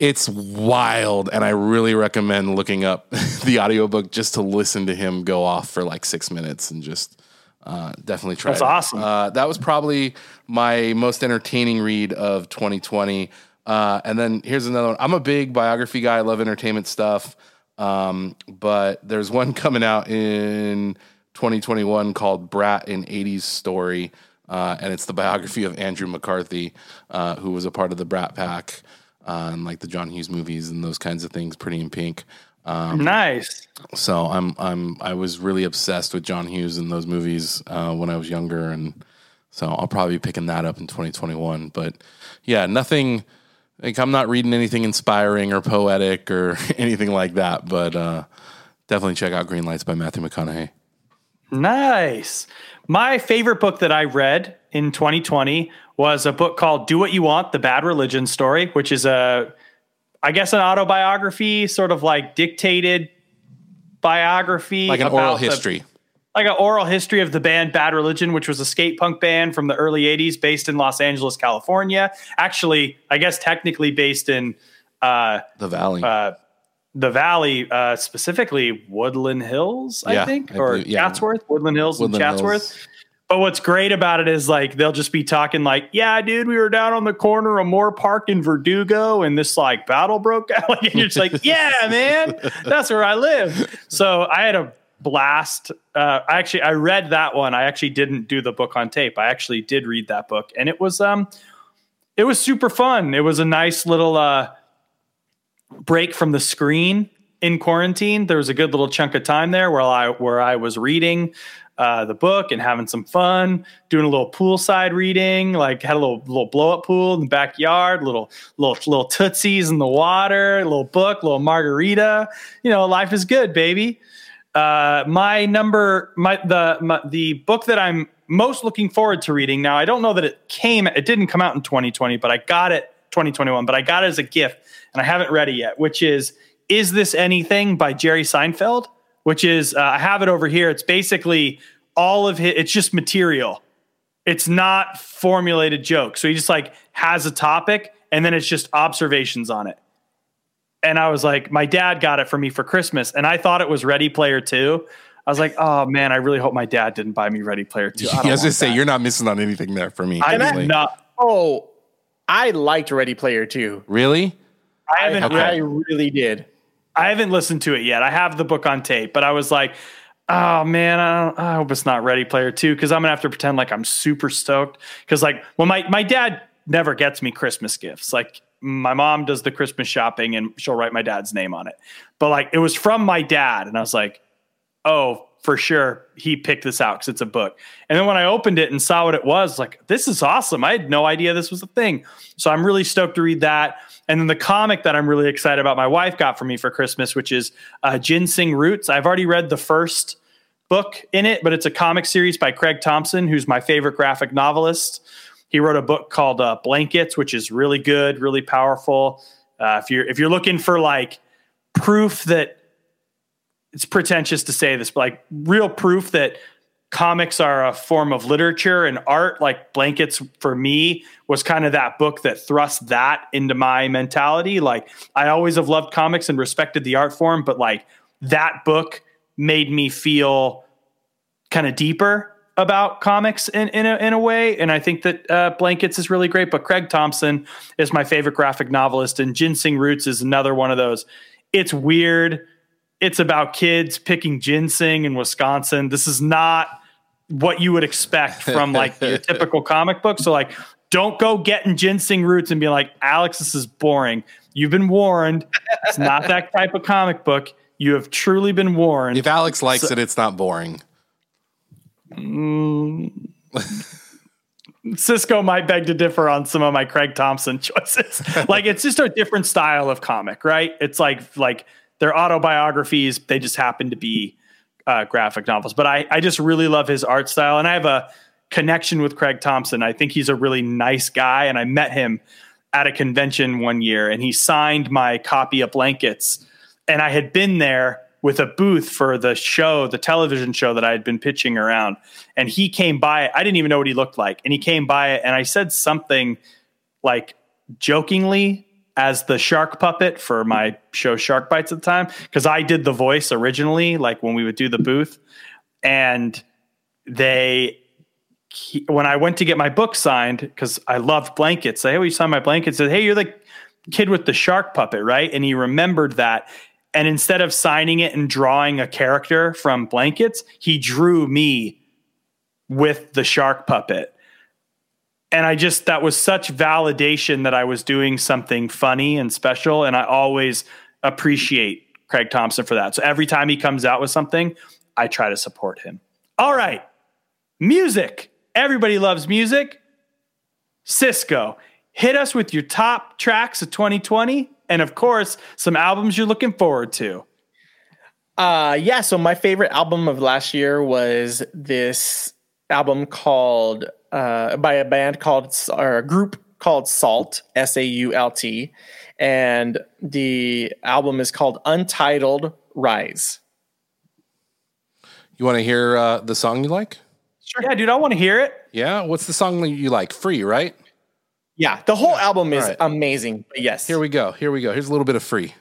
it's wild and I really recommend looking up the audiobook just to listen to him go off for like 6 minutes and just uh, definitely try. That's it. awesome. Uh, that was probably my most entertaining read of 2020. Uh, and then here's another one. I'm a big biography guy. I love entertainment stuff. Um, but there's one coming out in 2021 called Brat in 80s Story. Uh, and it's the biography of Andrew McCarthy, uh, who was a part of the Brat Pack uh, and like the John Hughes movies and those kinds of things, Pretty in Pink. Um, nice. So I'm I'm I was really obsessed with John Hughes and those movies uh, when I was younger, and So I'll probably be picking that up in 2021. But yeah, nothing like I'm not reading anything inspiring or poetic or anything like that. But uh, definitely check out Green Lights by Matthew McConaughey. Nice. My favorite book that I read in 2020 was a book called Do What You Want: The Bad Religion Story, which is a I guess an autobiography, sort of like dictated biography, like an oral history. The, like an oral history of the band Bad Religion, which was a skate punk band from the early 80s based in Los Angeles, California. Actually, I guess technically based in uh, the Valley. Uh, the Valley, uh, specifically Woodland Hills, I Yeah, think, I or believe- yeah. Chatsworth, Woodland Hills Woodland and Chatsworth. Hills. But what's great about it is like they'll just be talking like, "Yeah, dude, we were down on the corner of Moore Park in Verdugo, and this like battle broke out." Like, and you're just like, "Yeah, man, that's where I live." So I had a blast. Uh, I actually I read that one. I actually didn't do the book on tape. I actually did read that book, and it was um, it was super fun. It was a nice little uh break from the screen in quarantine. There was a good little chunk of time there where I where I was reading uh, the book and having some fun, doing a little poolside reading. Like had a little little blow up pool in the backyard, little little little tootsies in the water, a little book, little margarita. You know, life is good, baby. Uh, my number, my the my, the book that I'm most looking forward to reading now. I don't know that it came, it didn't come out in 2020, but I got it 2021. But I got it as a gift, and I haven't read it yet. Which is is this anything by Jerry Seinfeld? Which is uh, I have it over here. It's basically all of his. It's just material. It's not formulated jokes. So he just like has a topic, and then it's just observations on it and I was like, my dad got it for me for Christmas, and I thought it was Ready Player Two. I was like, oh man, I really hope my dad didn't buy me Ready Player Two. I, I was want gonna say that. you're not missing on anything there for me. I honestly. did not. Oh, I liked Ready Player 2. Really? I haven't. I really did. I haven't listened to it yet. I have the book on tape, but I was like, oh man, I, I hope it's not Ready Player Two because I'm gonna have to pretend like I'm super stoked. Because like, well, my my dad never gets me Christmas gifts. Like my mom does the Christmas shopping and she'll write my dad's name on it. But like, it was from my dad, and I was like, oh, for sure, he picked this out because it's a book. And then when I opened it and saw what it was, like, this is awesome. I had no idea this was a thing. So I'm really stoked to read that. And then the comic that I'm really excited about, my wife got for me for Christmas, which is uh, Ginseng Roots. I've already read the first book in it, but it's a comic series by Craig Thompson, who's my favorite graphic novelist. He wrote a book called uh, Blankets, which is really good, really powerful. Uh, if you're if you're looking for like proof that it's pretentious to say this, but like real proof that comics are a form of literature and art, like Blankets for me was kind of that book that thrust that into my mentality. Like I always have loved comics and respected the art form, but like that book made me feel kind of deeper about comics in, in, a, in a way. And I think that uh, Blankets is really great. But Craig Thompson is my favorite graphic novelist, and Ginseng Roots is another one of those. It's weird. It's about kids picking ginseng in Wisconsin. This is not what you would expect from like your typical comic book. So like, don't go getting ginseng roots and be like, Alex, this is boring. You've been warned. It's not that type of comic book. You have truly been warned. If Alex likes it, it's not boring. Mm. Cisco might beg to differ on some of my Craig Thompson choices. like it's just a different style of comic, right? It's like like they're autobiographies. They just happen to be uh, graphic novels. But I I just really love his art style, and I have a connection with Craig Thompson. I think he's a really nice guy, and I met him at a convention one year, and he signed my copy of Blankets, and I had been there with a booth for the show, the television show that I had been pitching around. And he came by. I didn't even know what he looked like. And he came by it and I said something like jokingly as the shark puppet for my show Shark Bites at the time. Cause I did the voice originally, like when we would do the booth. And they, he, when I went to get my book signed, because I loved blankets, they always sign my blankets. Said, "Hey, you're the kid with the shark puppet, right?" And he remembered that, and instead of signing it and drawing a character from blankets, he drew me with the shark puppet. And I just that was such validation that I was doing something funny and special, and I always appreciate Craig Thompson for that. So every time he comes out with something, I try to support him. All right, music. Everybody loves music. Cisco, hit us with your top tracks of 2020 and, of course, some albums you're looking forward to. Uh, yeah. So my favorite album of last year was this album called uh, by a band called or a group called SAULT S A U L T, and the album is called Untitled Rise. You want to hear uh, the song you like? Sure. Yeah, dude, I want to hear it. Yeah. What's the song you like? Free, right? Yeah, the whole album is right. amazing. Yes. Here we go. Here we go. Here's a little bit of free.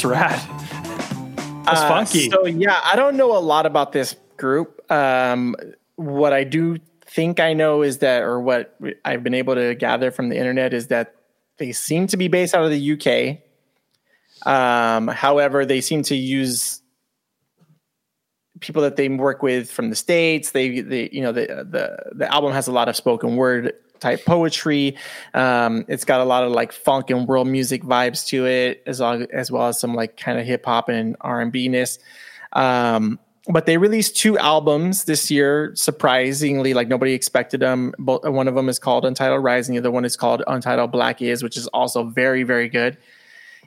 That's rad. That's uh, funky. So yeah, I don't know a lot about this group. Um, what I do think I know is that, or what I've been able to gather from the internet is that they seem to be based out of the UK. Um, however, they seem to use people that they work with from the states. They, they, you know, the the the album has a lot of spoken word type poetry. Um, it's got a lot of like funk and world music vibes to it, as well as, well as some like kind of hip hop and R and B ness. Um, but they released two albums this year, surprisingly, like nobody expected them. One of them is called Untitled Rising, the other one is called Untitled Black Is, which is also very, very good.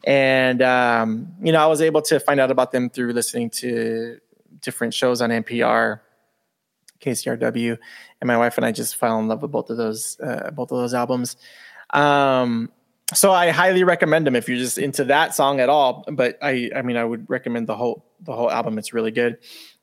And um, you know, I was able to find out about them through listening to different shows on NPR KCRW, and my wife and I just fell in love with both of those uh, both of those albums. Um, so I highly recommend them if you're just into that song at all. But I, I mean, I would recommend the whole the whole album. It's really good.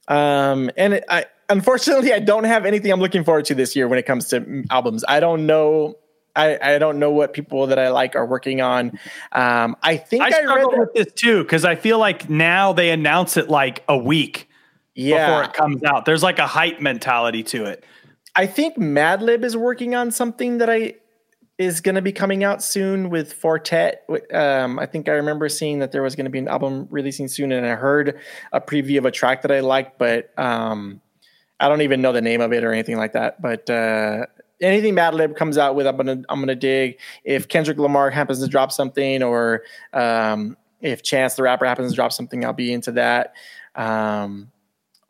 Um, and it, I unfortunately I don't have anything I'm looking forward to this year when it comes to albums. I don't know. I, I don't know what people that I like are working on. Um, I think I, I struggle with this too because I feel like now they announce it like a week yeah. before it comes out. There's like a hype mentality to it. I think Madlib is working on something that I is going to be coming out soon with Four Tet. Um, I think I remember seeing that there was going to be an album releasing soon, and I heard a preview of a track that I liked, but um, I don't even know the name of it or anything like that. But uh, anything Madlib comes out with, I'm gonna I'm gonna dig. If Kendrick Lamar happens to drop something, or um, if Chance the Rapper happens to drop something, I'll be into that. Um,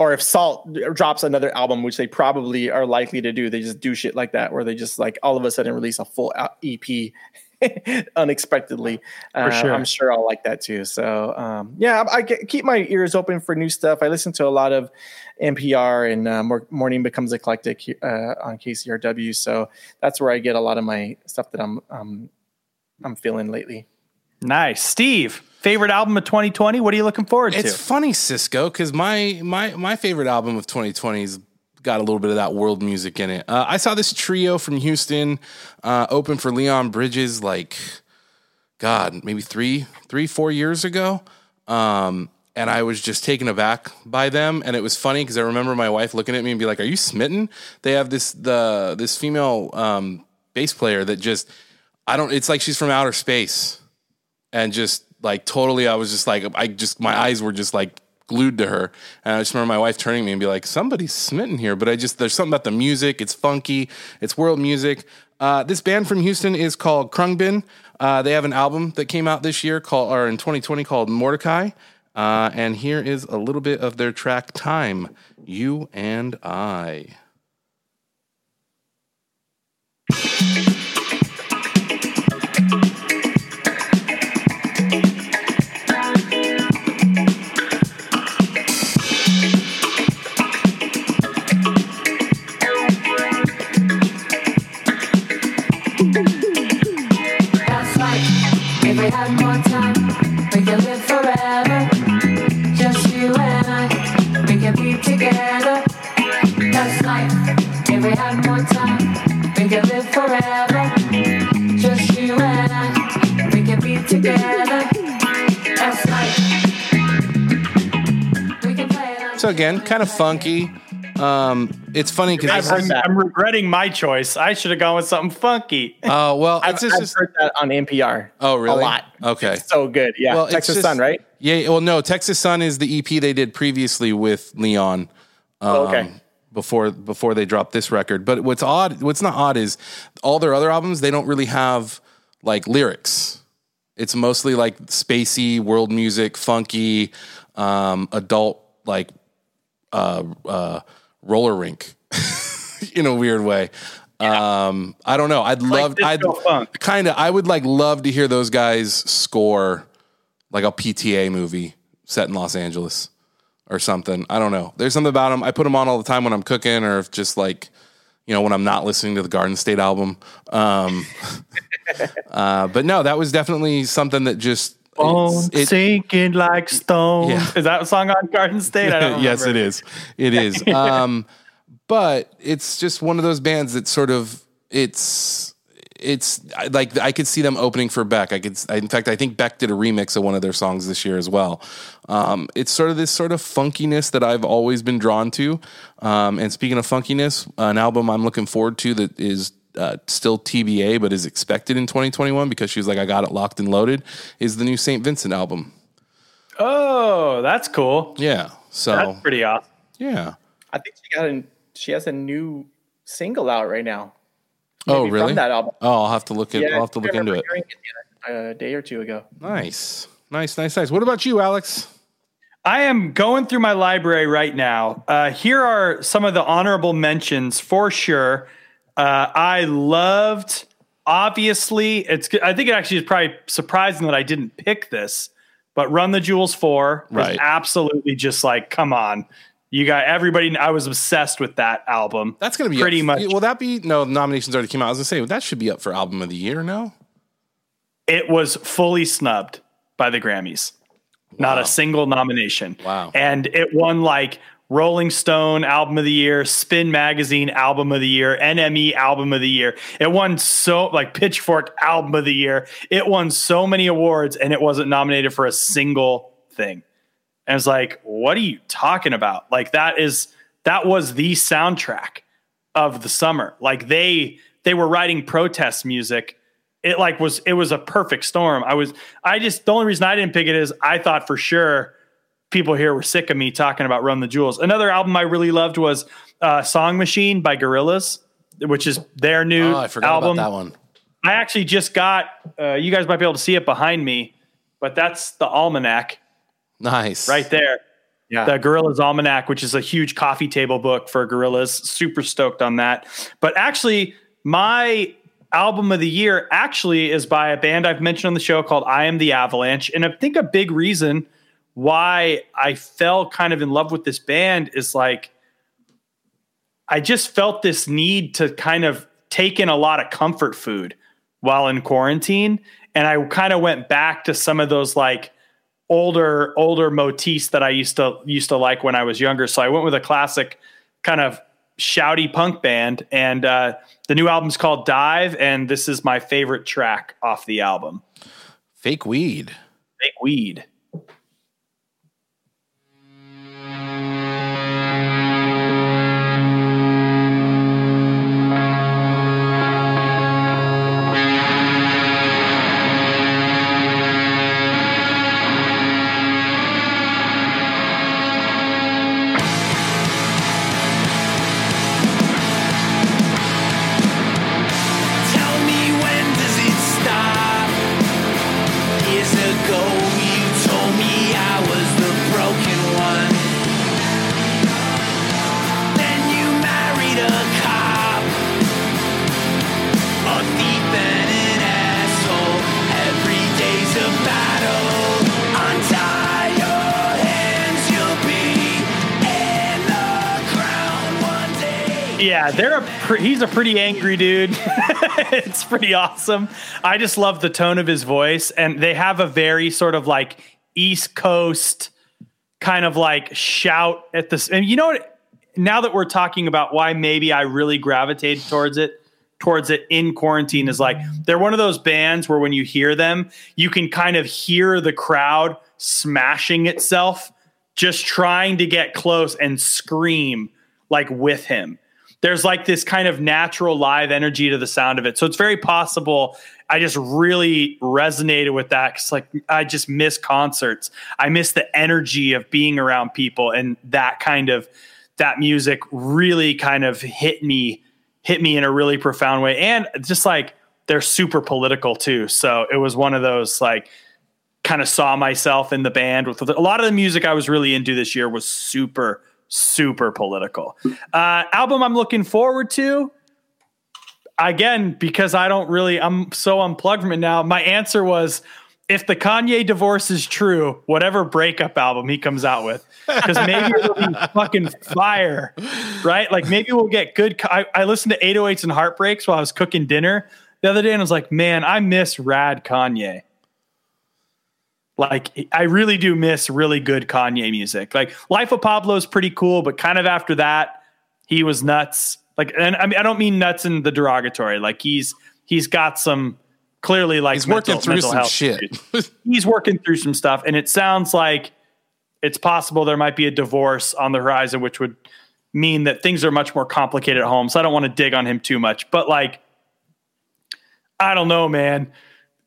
or if SAULT drops another album, which they probably are likely to do, they just do shit like that, where they just like all of a sudden release a full EP unexpectedly. Uh, sure. I'm sure I'll like that too. So um, yeah, I, I, keep my ears open for new stuff. I listen to a lot of NPR and uh, Morning Becomes Eclectic uh, on KCRW, so that's where I get a lot of my stuff that I'm um, I'm feeling lately. Nice, Steve favorite album of 2020 what are you looking forward it's to? It's funny cisco because my my my favorite album of 2020 has got a little bit of that world music in it. Uh, i saw this trio from houston uh, open for leon bridges like god maybe three three four years ago. Um, and i was just taken aback by them. And it was funny because i remember my wife looking at me and be like are you smitten? They have this the this female um, bass player that just i don't it's like she's from outer space and just like totally I was just like I just my eyes were just like glued to her. And I just remember my wife turning to me and be like, somebody's smitten here. But I just, there's something about the music. It's funky. It's world music. Uh, this band from Houston is called Khruangbin. Uh, they have an album that came out this year called, or in 2020 called Mordechai. Uh, and here is a little bit of their track Time, You and I. can live forever. Just you and I, we can be together. That's life. So again, kind of funky. Um, it's funny because I'm, I'm, regretting my choice. I should have gone with something funky. Oh uh, well, I've, just, I've just, heard that on NPR. Oh really? A lot. Okay. It's so good. Yeah. Well, Texas just, Sun, right? Yeah. Well, no, Texas Sun is the EP they did previously with Leon. Um, oh, okay. Um, before before they dropped this record, but what's odd, what's not odd, is all their other albums they don't really have like lyrics. It's mostly like spacey world music, funky, um, adult like uh, uh, roller rink in a weird way. Um, I don't know. I'd love. I'd kind of. I would like love to hear those guys score like a PTA movie set in Los Angeles or something. I don't know. There's something about them. I put them on all the time when I'm cooking or if just like, you know, when I'm not listening to the Garden State album. Um, uh, but no, that was definitely something that just. It- sinking like stone. Yeah. Is that a song on Garden State? I don't yes, it is. It is. Um, but it's just one of those bands that sort of it's it's like I could see them opening for Beck. I could, I- in fact, I think Beck did a remix of one of their songs this year as well. Um, it's sort of this sort of funkiness that I've always been drawn to. Um, and speaking of funkiness, an album I'm looking forward to that is. Uh, still TBA, but is expected in 2021 because she was like, I got it locked and loaded. Is the new St. Vincent album? Oh, that's cool. Yeah. So That's pretty awesome. yeah. I think she got a she has a new single out right now. Oh, really? From that album. Oh, I'll have to look at. I'll have to I look into it. it uh, a day or two ago. Nice, nice, nice, nice. What about you, Alex? I am going through my library right now. Uh, here are some of the honorable mentions for sure. Uh, I loved, obviously, it's. I think it actually is probably surprising that I didn't pick this, but Run the Jewels Four was Right. absolutely just like, come on, you got everybody. I was obsessed with that album. That's gonna be Pretty up, much. Will that be no? the Nominations already came out. I was gonna say that should be up for album of the year. No. It was fully snubbed by the Grammys. Not a single nomination. Wow. And it won like Rolling Stone Album of the Year, Spin Magazine Album of the Year, NME Album of the Year. It won so like Pitchfork Album of the Year. It won so many awards and it wasn't nominated for a single thing. And it's like, what are you talking about? Like that is that was the soundtrack of the summer. Like they they were writing protest music. It like was it was a perfect storm. I was I just the only reason I didn't pick it is I thought for sure people here were sick of me talking about Run the Jewels. Another album I really loved was uh, Song Machine by Gorillaz, which is their new Oh, I forgot album. about that one. I actually just got. Uh, you guys might be able to see it behind me, but that's the almanac Nice. right there. Yeah. The Gorillaz Almanac, which is a huge coffee table book for Gorillaz. Super stoked on that. But actually, my album of the year actually is by a band I've mentioned on the show called I Am the Avalanche. And I think a big reason why I fell kind of in love with this band is like, I just felt this need to kind of take in a lot of comfort food while in quarantine. And I kind of went back to some of those like, older older motifs that I used to used to like when I was younger. So I went with a classic kind of shouty punk band, and uh, the new album's called Dive, and this is my favorite track off the album. Fake weed. Fake weed. Pre- he's a pretty angry dude. it's pretty awesome. I just love the tone of his voice, and they have a very sort of like East Coast kind of like shout at this. And you know what? Now that we're talking about why maybe I really gravitated towards it, towards it in quarantine is like they're one of those bands where when you hear them, you can kind of hear the crowd smashing itself, just trying to get close and scream like with him. There's like this kind of natural live energy to the sound of it. So it's very possible. I just really resonated with that because, like, I just miss concerts. I miss the energy of being around people, and that kind of that music really kind of hit me hit me in a really profound way and just like they're super political too so it was one of those like kind of saw myself in the band with a lot of the music i was really into this year was super super political uh album i'm looking forward to again because i don't really i'm so unplugged from it now my answer was if the Kanye divorce is true, whatever breakup album he comes out with, because maybe it'll be fucking fire, right? Like maybe we'll get good. I, I listened to 808s and Heartbreaks while I was cooking dinner the other day, and I was like, man, I miss rad Kanye. Like I really do miss really good Kanye music. Like Life of Pablo is pretty cool, but kind of after that, he was nuts. Like, and I mean, I don't mean nuts in the derogatory. Like he's he's got some clearly like He's working through some health shit. he's working through some stuff, and it sounds like it's possible there might be a divorce on the horizon, which would mean that things are much more complicated at home. So I don't want to dig on him too much, but like, I don't know, man.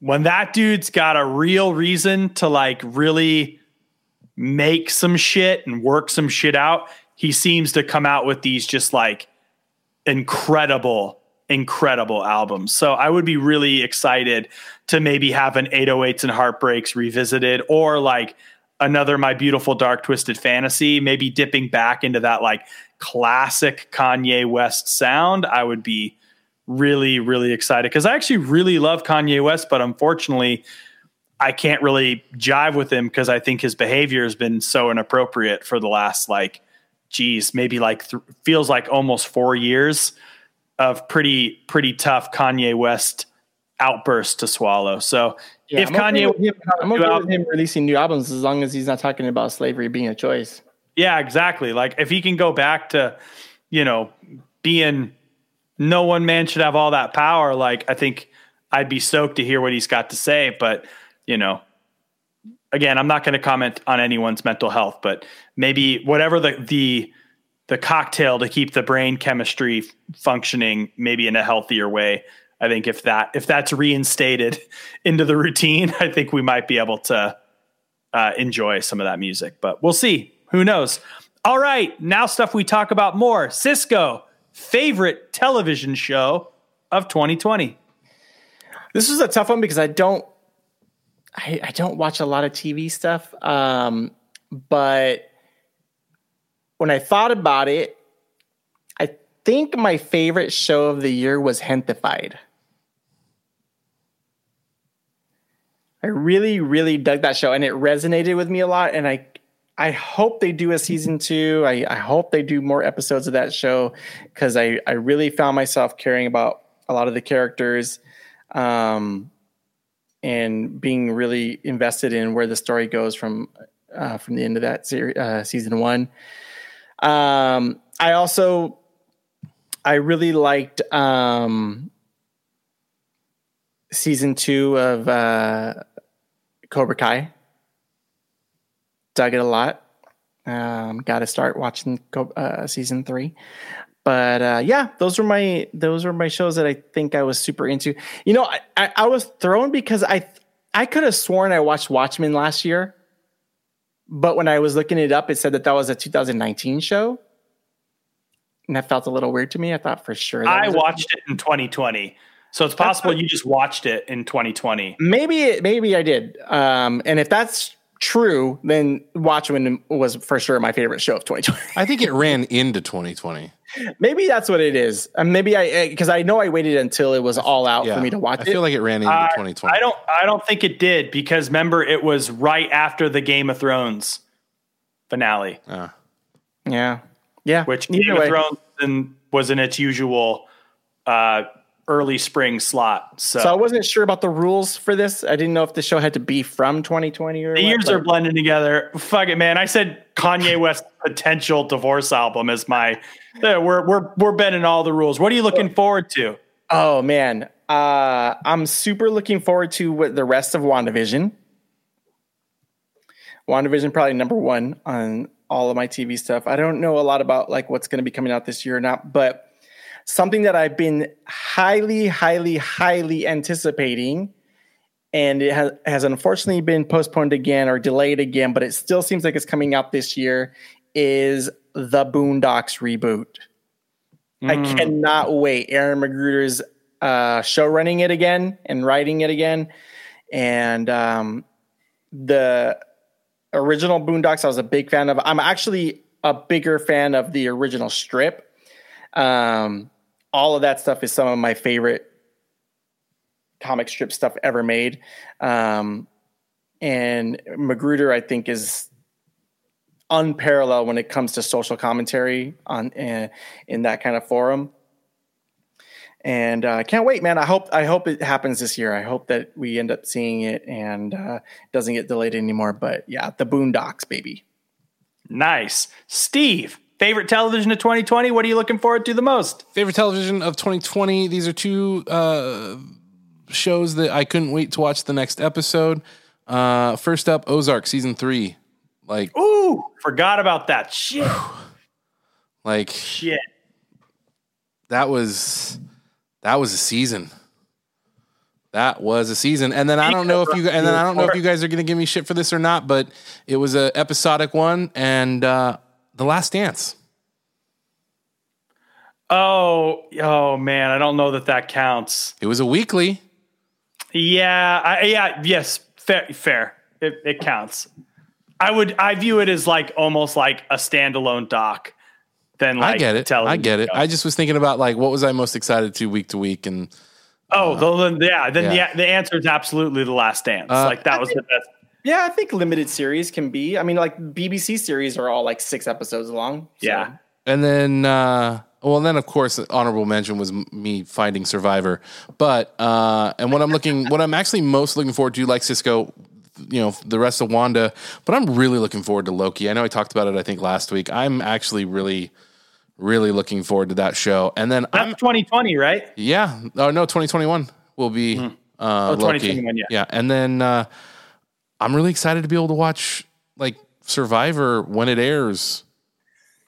When that dude's got a real reason to like really make some shit and work some shit out, he seems to come out with these just like incredible, incredible albums. So I would be really excited to maybe have an 808s and Heartbreaks revisited or like another My Beautiful Dark Twisted Fantasy, maybe dipping back into that like classic Kanye West sound. I would be really, really excited because I actually really love Kanye West, but unfortunately, I can't really jive with him because I think his behavior has been so inappropriate for the last like, geez, maybe like th- feels like almost four years of pretty pretty tough Kanye West outbursts to swallow. So Yeah, if I'm okay Kanye, with him, I'm okay album- with him releasing new albums as long as he's not talking about slavery being a choice. yeah, exactly. Like if he can go back to, you know, being no one man should have all that power. Like I think I'd be stoked to hear what he's got to say. But you know, again, I'm not going to comment on anyone's mental health, but maybe whatever the the the cocktail to keep the brain chemistry functioning maybe in a healthier way. I think if that if that's reinstated into the routine, I think we might be able to uh, enjoy some of that music. But we'll see. Who knows? All right, now stuff we talk about more. Cisco favorite television show of 2020. This was a tough one because I don't I, I don't watch a lot of TV stuff. Um, but when I thought about it, I think my favorite show of the year was Gentefied. I really, really dug that show and it resonated with me a lot. And I I hope they do a season two. I, I hope they do more episodes of that show because I, I really found myself caring about a lot of the characters um, and being really invested in where the story goes from uh, from the end of that uh, season one. Um, I also I really liked um, season two of uh, Cobra Kai. Dug it a lot. Um, Got to start watching uh, season three. But uh, yeah, those were my those were my shows that I think I was super into. You know, I, I, I was thrown because I I could have sworn I watched Watchmen last year, but when I was looking it up, it said that that was a 2019 show, and that felt a little weird to me. I thought for sure that I watched it in 2020. So it's possible you just watched it in 2020. Maybe maybe I did. Um, and if that's true, then Watchmen was for sure my favorite show of 2020. I think it ran into 2020. maybe that's what it is. Um, maybe I because I know I waited until it was all out Yeah, for me to watch I it. feel like it ran into Uh, 2020. I don't I don't think it did because remember it was right after the Game of Thrones finale, Uh, yeah, yeah. which Either Game way. of Thrones was in its usual uh, early spring slot. So, So I wasn't sure about the rules for this. I didn't know if the show had to be from 2020 or the what, years but- are blending together. Fuck it, man. I said Kanye West potential divorce album is my. Yeah, we're we're we're bending all the rules. What are you looking forward to? Oh man, uh, I'm super looking forward to what the rest of WandaVision. WandaVision probably number one on all of my TV stuff. I don't know a lot about like what's going to be coming out this year or not, but something that I've been highly, highly, highly anticipating, and it has, has unfortunately been postponed again or delayed again, but it still seems like it's coming out this year. Is the Boondocks reboot? I cannot wait. Aaron McGruder's uh, show running it again and writing it again, and um, the original Boondocks I was a big fan of. I'm actually a bigger fan of the original strip. Um, all of that stuff is some of my favorite comic strip stuff ever made. Um, and McGruder, I think, is unparalleled when it comes to social commentary on uh, in that kind of forum. And I uh, can't wait, man. I hope I hope it happens this year. I hope that we end up seeing it and uh, doesn't get delayed anymore. But yeah, the Boondocks, baby. Nice. Steve, favorite television of 2020? What are you looking forward to the most? Favorite television of 2020. These are two uh, shows that I couldn't wait to watch the next episode. Uh, first up, Ozark season three. Like, Ooh, forgot about that. Shit. like Shit. that was that was a season. That was a season, and then I don't know if you and then I don't know if you guys are going to give me shit for this or not, but it was a episodic one, and uh, the Last Dance. Oh, oh man, I don't know that that counts. It was a weekly. Yeah, I, yeah, yes, fair, fair. It, it counts. I would, I view it as like almost like a standalone doc. Than like I get it. I get it. I just was thinking about like what was I most excited to week to week, and oh, then, yeah, then yeah. yeah. the answer is absolutely the Last Dance. Uh, like that was the best. Yeah, I think limited series can be. I mean, like BBC series are all like six episodes long. so- Yeah. and then uh, well, then of course, honorable mention was me finding Survivor, but uh, and what I'm looking, what I'm actually most looking forward to, like Cisco. You know the rest of Wanda, but I'm really looking forward to Loki. I know I talked about it. I think last week. I'm actually really, really looking forward to that show. And then I'm That's 2020, right? Yeah. Oh no, 2021 will be uh Oh, Loki. 2021, yeah. Yeah. And then uh I'm really excited to be able to watch like Survivor when it airs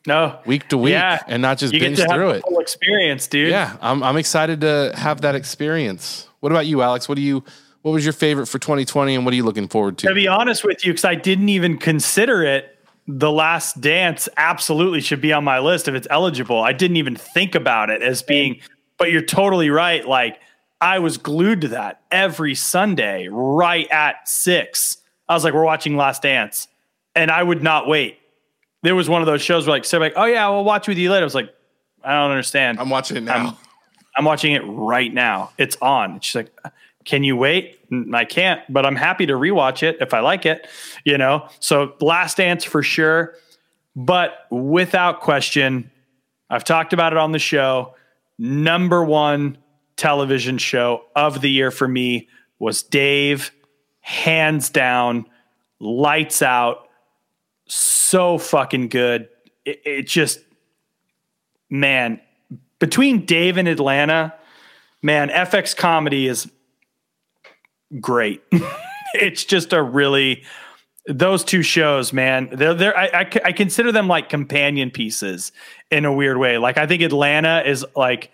No, week to week Yeah. and not just you binge through it. full experience, dude. Yeah. I'm I'm excited to have that experience. What about you, Alex? What do you what was your favorite for 2020 and what are you looking forward To to? be honest with you, because I didn't even consider it, The Last Dance absolutely should be on my list if it's eligible. I didn't even think about it as being, but you're totally right. Like, I was glued to that every Sunday right at six. I was like, we're watching Last Dance. And I would not wait. There was one of those shows where like, so like, oh yeah, we'll watch with you later. I was like, I don't understand. I'm watching it now. I'm- I'm watching it right now. It's on. She's like, "Can you wait?" "Mm, I can't, but I'm happy to rewatch it if I like it. You know. So Last Dance for sure, but without question, I've talked about it on the show. Number one television show of the year for me was Dave, hands down, lights out, so fucking good. It, it just, man, between Dave and Atlanta, man, FX comedy is great. it's just a really those two shows, man. They're they're I, I I consider them like companion pieces in a weird way. Like I think Atlanta is like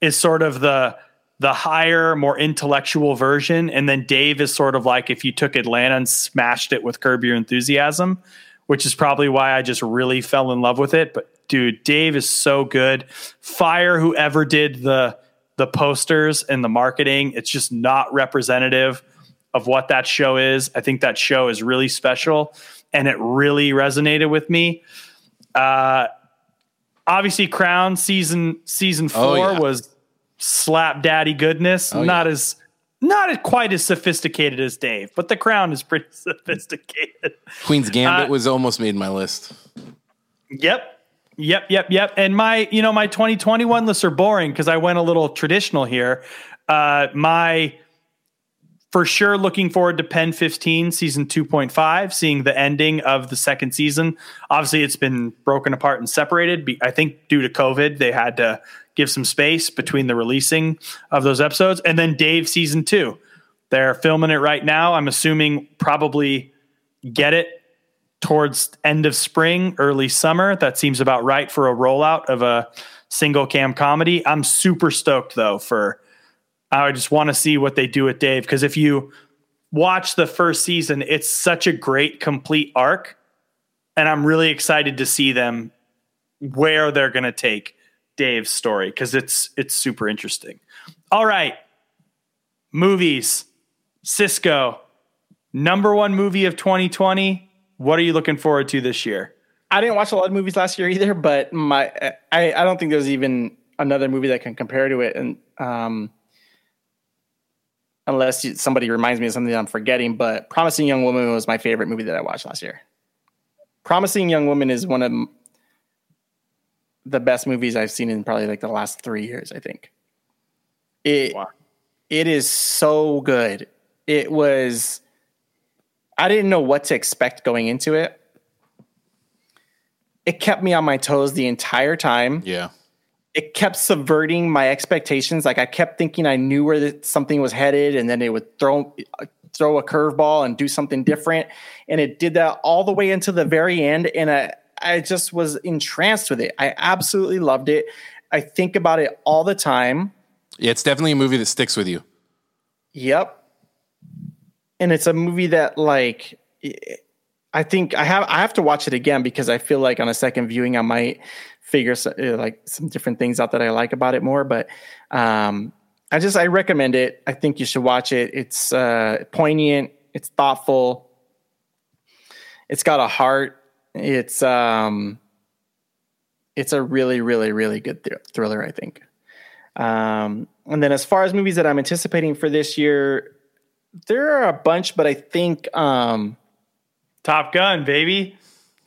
is sort of the the higher, more intellectual version, and then Dave is sort of like if you took Atlanta and smashed it with Curb Your Enthusiasm, which is probably why I just really fell in love with it. But dude, Dave is so good. Fire whoever did the the posters and the marketing. It's just not representative of what that show is. I think that show is really special and it really resonated with me. Uh obviously Crown season season 4 Oh, yeah. was slap daddy goodness. Oh, not yeah. as not quite as sophisticated as Dave, but the Crown is pretty sophisticated. Queen's Gambit Uh, was almost made my list. Yep. Yep, yep, yep. And my, you know, my 2021 lists are boring because I went a little traditional here. Uh my for sure looking forward to Pen 15 season 2.5, seeing the ending of the second season. Obviously, it's been broken apart and separated. I think due to COVID, they had to give some space between the releasing of those episodes. And then Dave season two. They're filming it right now. I'm assuming probably get it towards end of spring, early summer. That seems about right for a rollout of a single cam comedy. I'm super stoked though for I just want to see what they do with Dave because if you watch the first season, it's such a great complete arc and I'm really excited to see them where they're going to take Dave's story because it's it's super interesting. All right, movies. Cisco, number one movie of 2020. What are you looking forward to this year? I didn't watch a lot of movies last year either, but my I, I don't think there's even another movie that can compare to it, and um, unless somebody reminds me of something that I'm forgetting. But Promising Young Woman was my favorite movie that I watched last year. Promising Young Woman is one of the best movies I've seen in probably like the last three years. I think it Wow. it is so good. It was. I didn't know what to expect going into it. It kept me on my toes the entire time. Yeah. It kept subverting my expectations. Like I kept thinking I knew where the, something was headed, and then it would throw throw a curveball and do something different. And it did that all the way into the very end. And I, I just was entranced with it. I absolutely loved it. I think about it all the time. Yeah, it's definitely a movie that sticks with you. Yep. And it's a movie that like I think I have I have to watch it again because I feel like on a second viewing I might figure uh, like some different things out that I like about it more but um I just I recommend it. I think you should watch it. It's uh poignant, it's thoughtful. It's got a heart. It's um it's a really really really good thr- thriller I think. Um, and then as far as movies that I'm anticipating for this year, there are a bunch, but I think um, Top Gun, baby.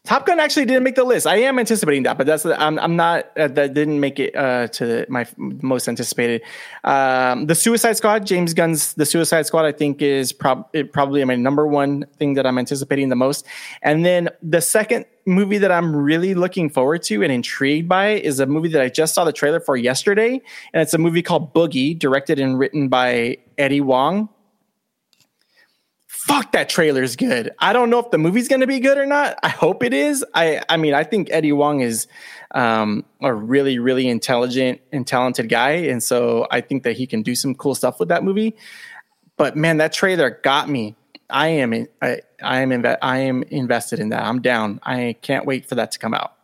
Top Gun actually didn't make the list. I am anticipating that, but that's I'm I'm not uh, that didn't make it uh, to my most anticipated. Um, the Suicide Squad, James Gunn's The Suicide Squad, I think is prob- probably my number one thing that I'm anticipating the most. And then the second movie that I'm really looking forward to and intrigued by is a movie that I just saw the trailer for yesterday, and it's a movie called Boogie, directed and written by Eddie Huang fuck that trailer's good. I don't know if the movie's going to be good or not. I hope it is. I I mean, I think Eddie Huang is um, a really really intelligent and talented guy, and so I think that he can do some cool stuff with that movie. But man, that trailer got me. I am in, I, I am inve- I am invested in that. I'm down. I can't wait for that to come out.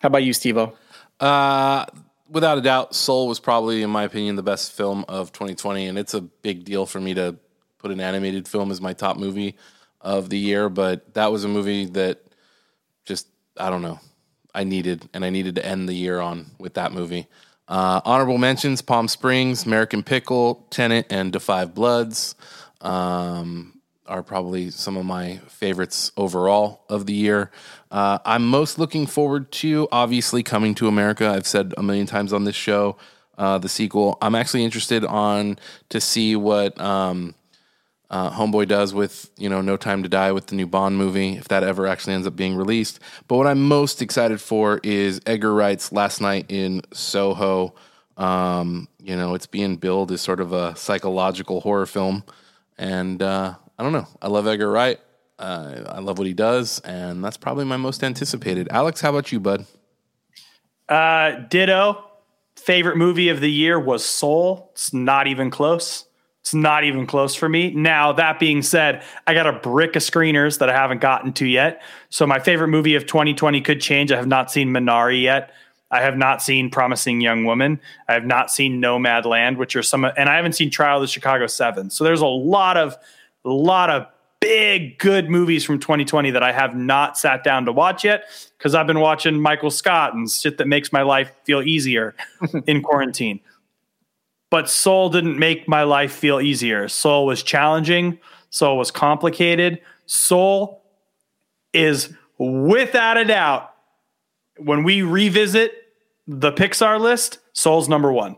How about you, Stevo? Uh, without a doubt, Soul was probably, in my opinion, the best film of 2020, and it's a big deal for me to put an animated film as my top movie of the year. But that was a movie that just I don't know, I needed, and I needed to end the year on with that movie. Uh, honorable mentions: Palm Springs, American Pickle, Tenet, and Da 5 Bloods. Um, are probably some of my favorites overall of the year. Uh, I'm most looking forward to, obviously, Coming to America. I've said a million times on this show, uh, the sequel. I'm actually interested on to see what um, uh, Homeboy does with you know No Time to Die with the new Bond movie, if that ever actually ends up being released. But what I'm most excited for is Edgar Wright's Last Night in Soho. Um, you know, it's being billed as sort of a psychological horror film, and uh, I don't know. I love Edgar Wright. Uh, I love what he does, and that's probably my most anticipated. Alex, how about you, bud? Uh, ditto. Favorite movie of the year was Soul. It's not even close. It's not even close for me. Now, that being said, I got a brick of screeners that I haven't gotten to yet. So my favorite movie of 2020 could change. I have not seen Minari yet. I have not seen Promising Young Woman. I have not seen Nomadland, which are some, and I haven't seen Trial of the Chicago Seven. So there's a lot of, a lot of big good movies from 2020 that I have not sat down to watch yet because I've been watching Michael Scott and shit that makes my life feel easier in quarantine. But Soul didn't make my life feel easier. Soul was challenging. Soul was complicated. Soul is without a doubt, when we revisit the Pixar list, Soul's number one.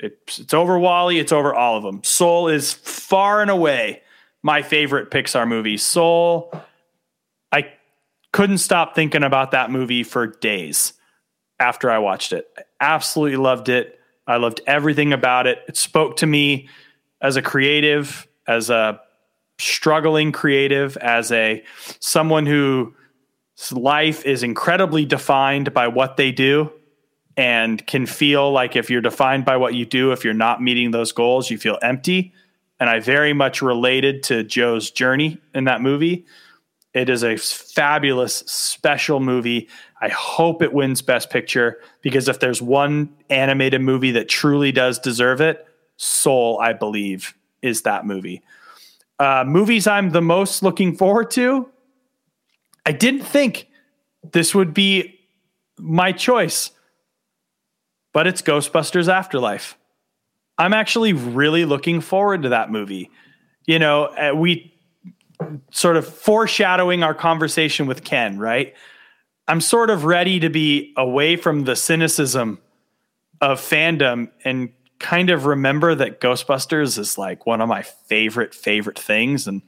It's, it's over WALL-E, it's over all of them. Soul is far and away my favorite Pixar movie. Soul, I couldn't stop thinking about that movie for days. after I watched it. I absolutely loved it. I loved everything about it. It spoke to me as a creative, as a struggling creative, as a someone whose life is incredibly defined by what they do and can feel like if you're defined by what you do, if you're not meeting those goals, you feel empty. And I very much related to Joe's journey in that movie. It is a fabulous, special movie. I hope it wins Best Picture because if there's one animated movie that truly does deserve it, Soul, I believe, is that movie. Uh, movies I'm the most looking forward to. I didn't think this would be my choice, but it's Ghostbusters Afterlife. I'm actually really looking forward to that movie. You know, uh, we sort of foreshadowing our conversation with Ken, right? I'm sort of ready to be away from the cynicism of fandom and kind of remember that Ghostbusters is like one of my favorite, favorite things. And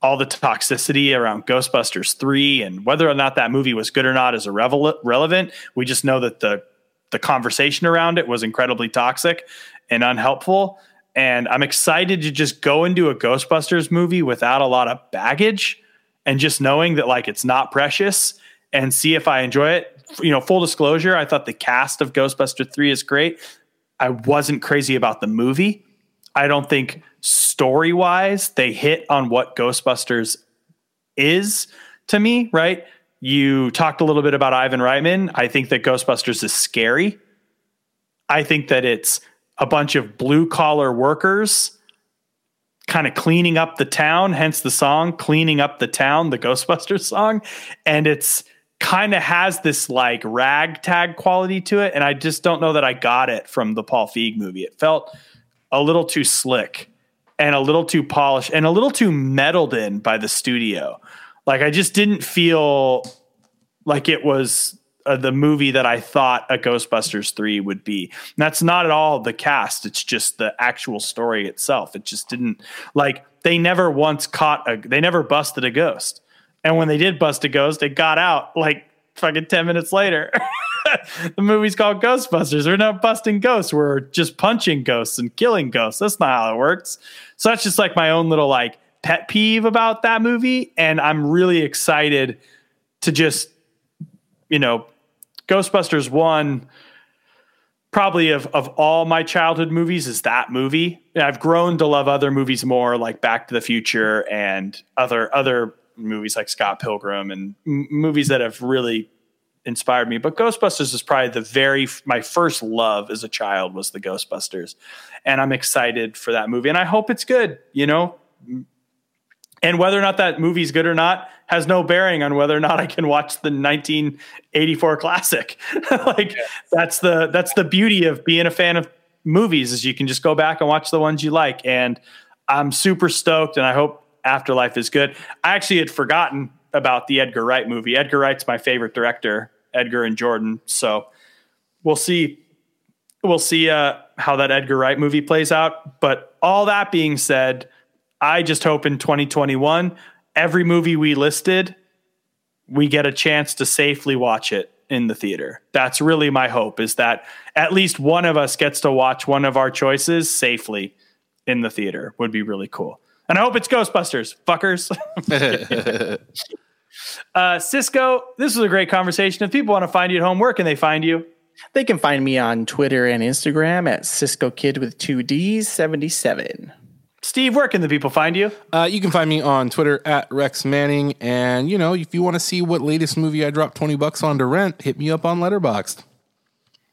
all the toxicity around Ghostbusters 3 and whether or not that movie was good or not is irrelevant. We just know that the the conversation around it was incredibly toxic and unhelpful. And I'm excited to just go into a Ghostbusters movie without a lot of baggage and just knowing that like it's not precious and see if I enjoy it. You know, full disclosure, I thought the cast of Ghostbuster 3 is great. I wasn't crazy about the movie. I don't think story wise they hit on what Ghostbusters is to me, right? You talked a little bit about Ivan Reitman. I think that Ghostbusters is scary. I think that it's a bunch of blue collar workers kind of cleaning up the town, hence the song Cleaning Up the Town, the Ghostbusters song. And it's kind of has this like ragtag quality to it. And I just don't know that I got it from the Paul Feig movie. It felt a little too slick and a little too polished and a little too meddled in by the studio. Like I just didn't feel like it was uh, the movie that I thought a Ghostbusters 3 would be. And that's not at all the cast, it's just the actual story itself. It just didn't like they never once caught a they never busted a ghost. And when they did bust a ghost, it got out like fucking 10 minutes later. the movie's called Ghostbusters. We're not busting ghosts. We're just punching ghosts and killing ghosts. That's not how it works. So that's just like my own little like pet peeve about that movie. And I'm really excited to just, you know, Ghostbusters 1 probably of of all my childhood movies is that movie. I've grown to love other movies more like Back to the Future and other other movies like Scott Pilgrim and m- movies that have really inspired me. But Ghostbusters is probably the very my first love as a child was the Ghostbusters, and I'm excited for that movie, and I hope it's good. You know, and whether or not that movie's good or not has no bearing on whether or not I can watch the 1984 classic. like that's the that's the beauty of being a fan of movies is you can just go back and watch the ones you like. And I'm super stoked, and I hope Afterlife is good. I actually had forgotten about the Edgar Wright movie. Edgar Wright's my favorite director, Edgar and Jordan. So we'll see. We'll see uh, how that Edgar Wright movie plays out. But all that being said, I just hope in 2021, every movie we listed, we get a chance to safely watch it in the theater. That's really my hope is that at least one of us gets to watch one of our choices safely in the theater. Would be really cool. And I hope it's Ghostbusters, fuckers. uh, Cisco, this was a great conversation. If people want to find you at home, where can they find you? They can find me on Twitter and Instagram at Cisco Kid with two D's 77. Steve, where can the people find you? Uh, you can find me on Twitter at Rex Manning. And, you know, if you want to see what latest movie I dropped 20 bucks on to rent, hit me up on Letterboxd.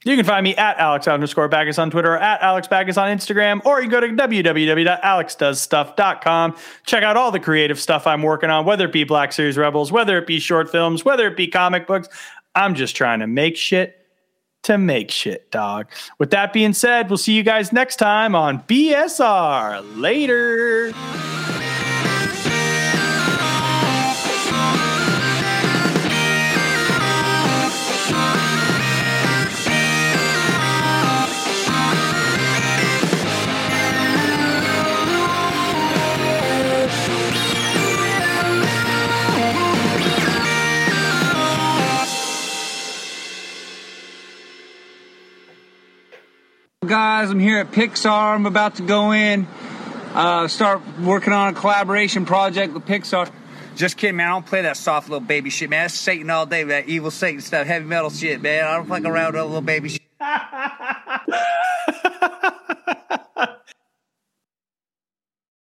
You can find me at Alex underscore Backus on Twitter or at Alex Backus on Instagram, or you can go to www.alexdoesstuff.com. Check out all the creative stuff I'm working on, whether it be Black Series Rebels, whether it be short films, whether it be comic books. I'm just trying to make shit to make shit, dog. With that being said, we'll see you guys next time on BSR. Later. Guys, I'm here at Pixar. I'm about to go in, uh, start working on a collaboration project with Pixar. Just kidding, man. I don't play that soft little baby shit, man. That's Satan all day, that evil Satan stuff, heavy metal shit, man. I don't fuck around with little baby shit.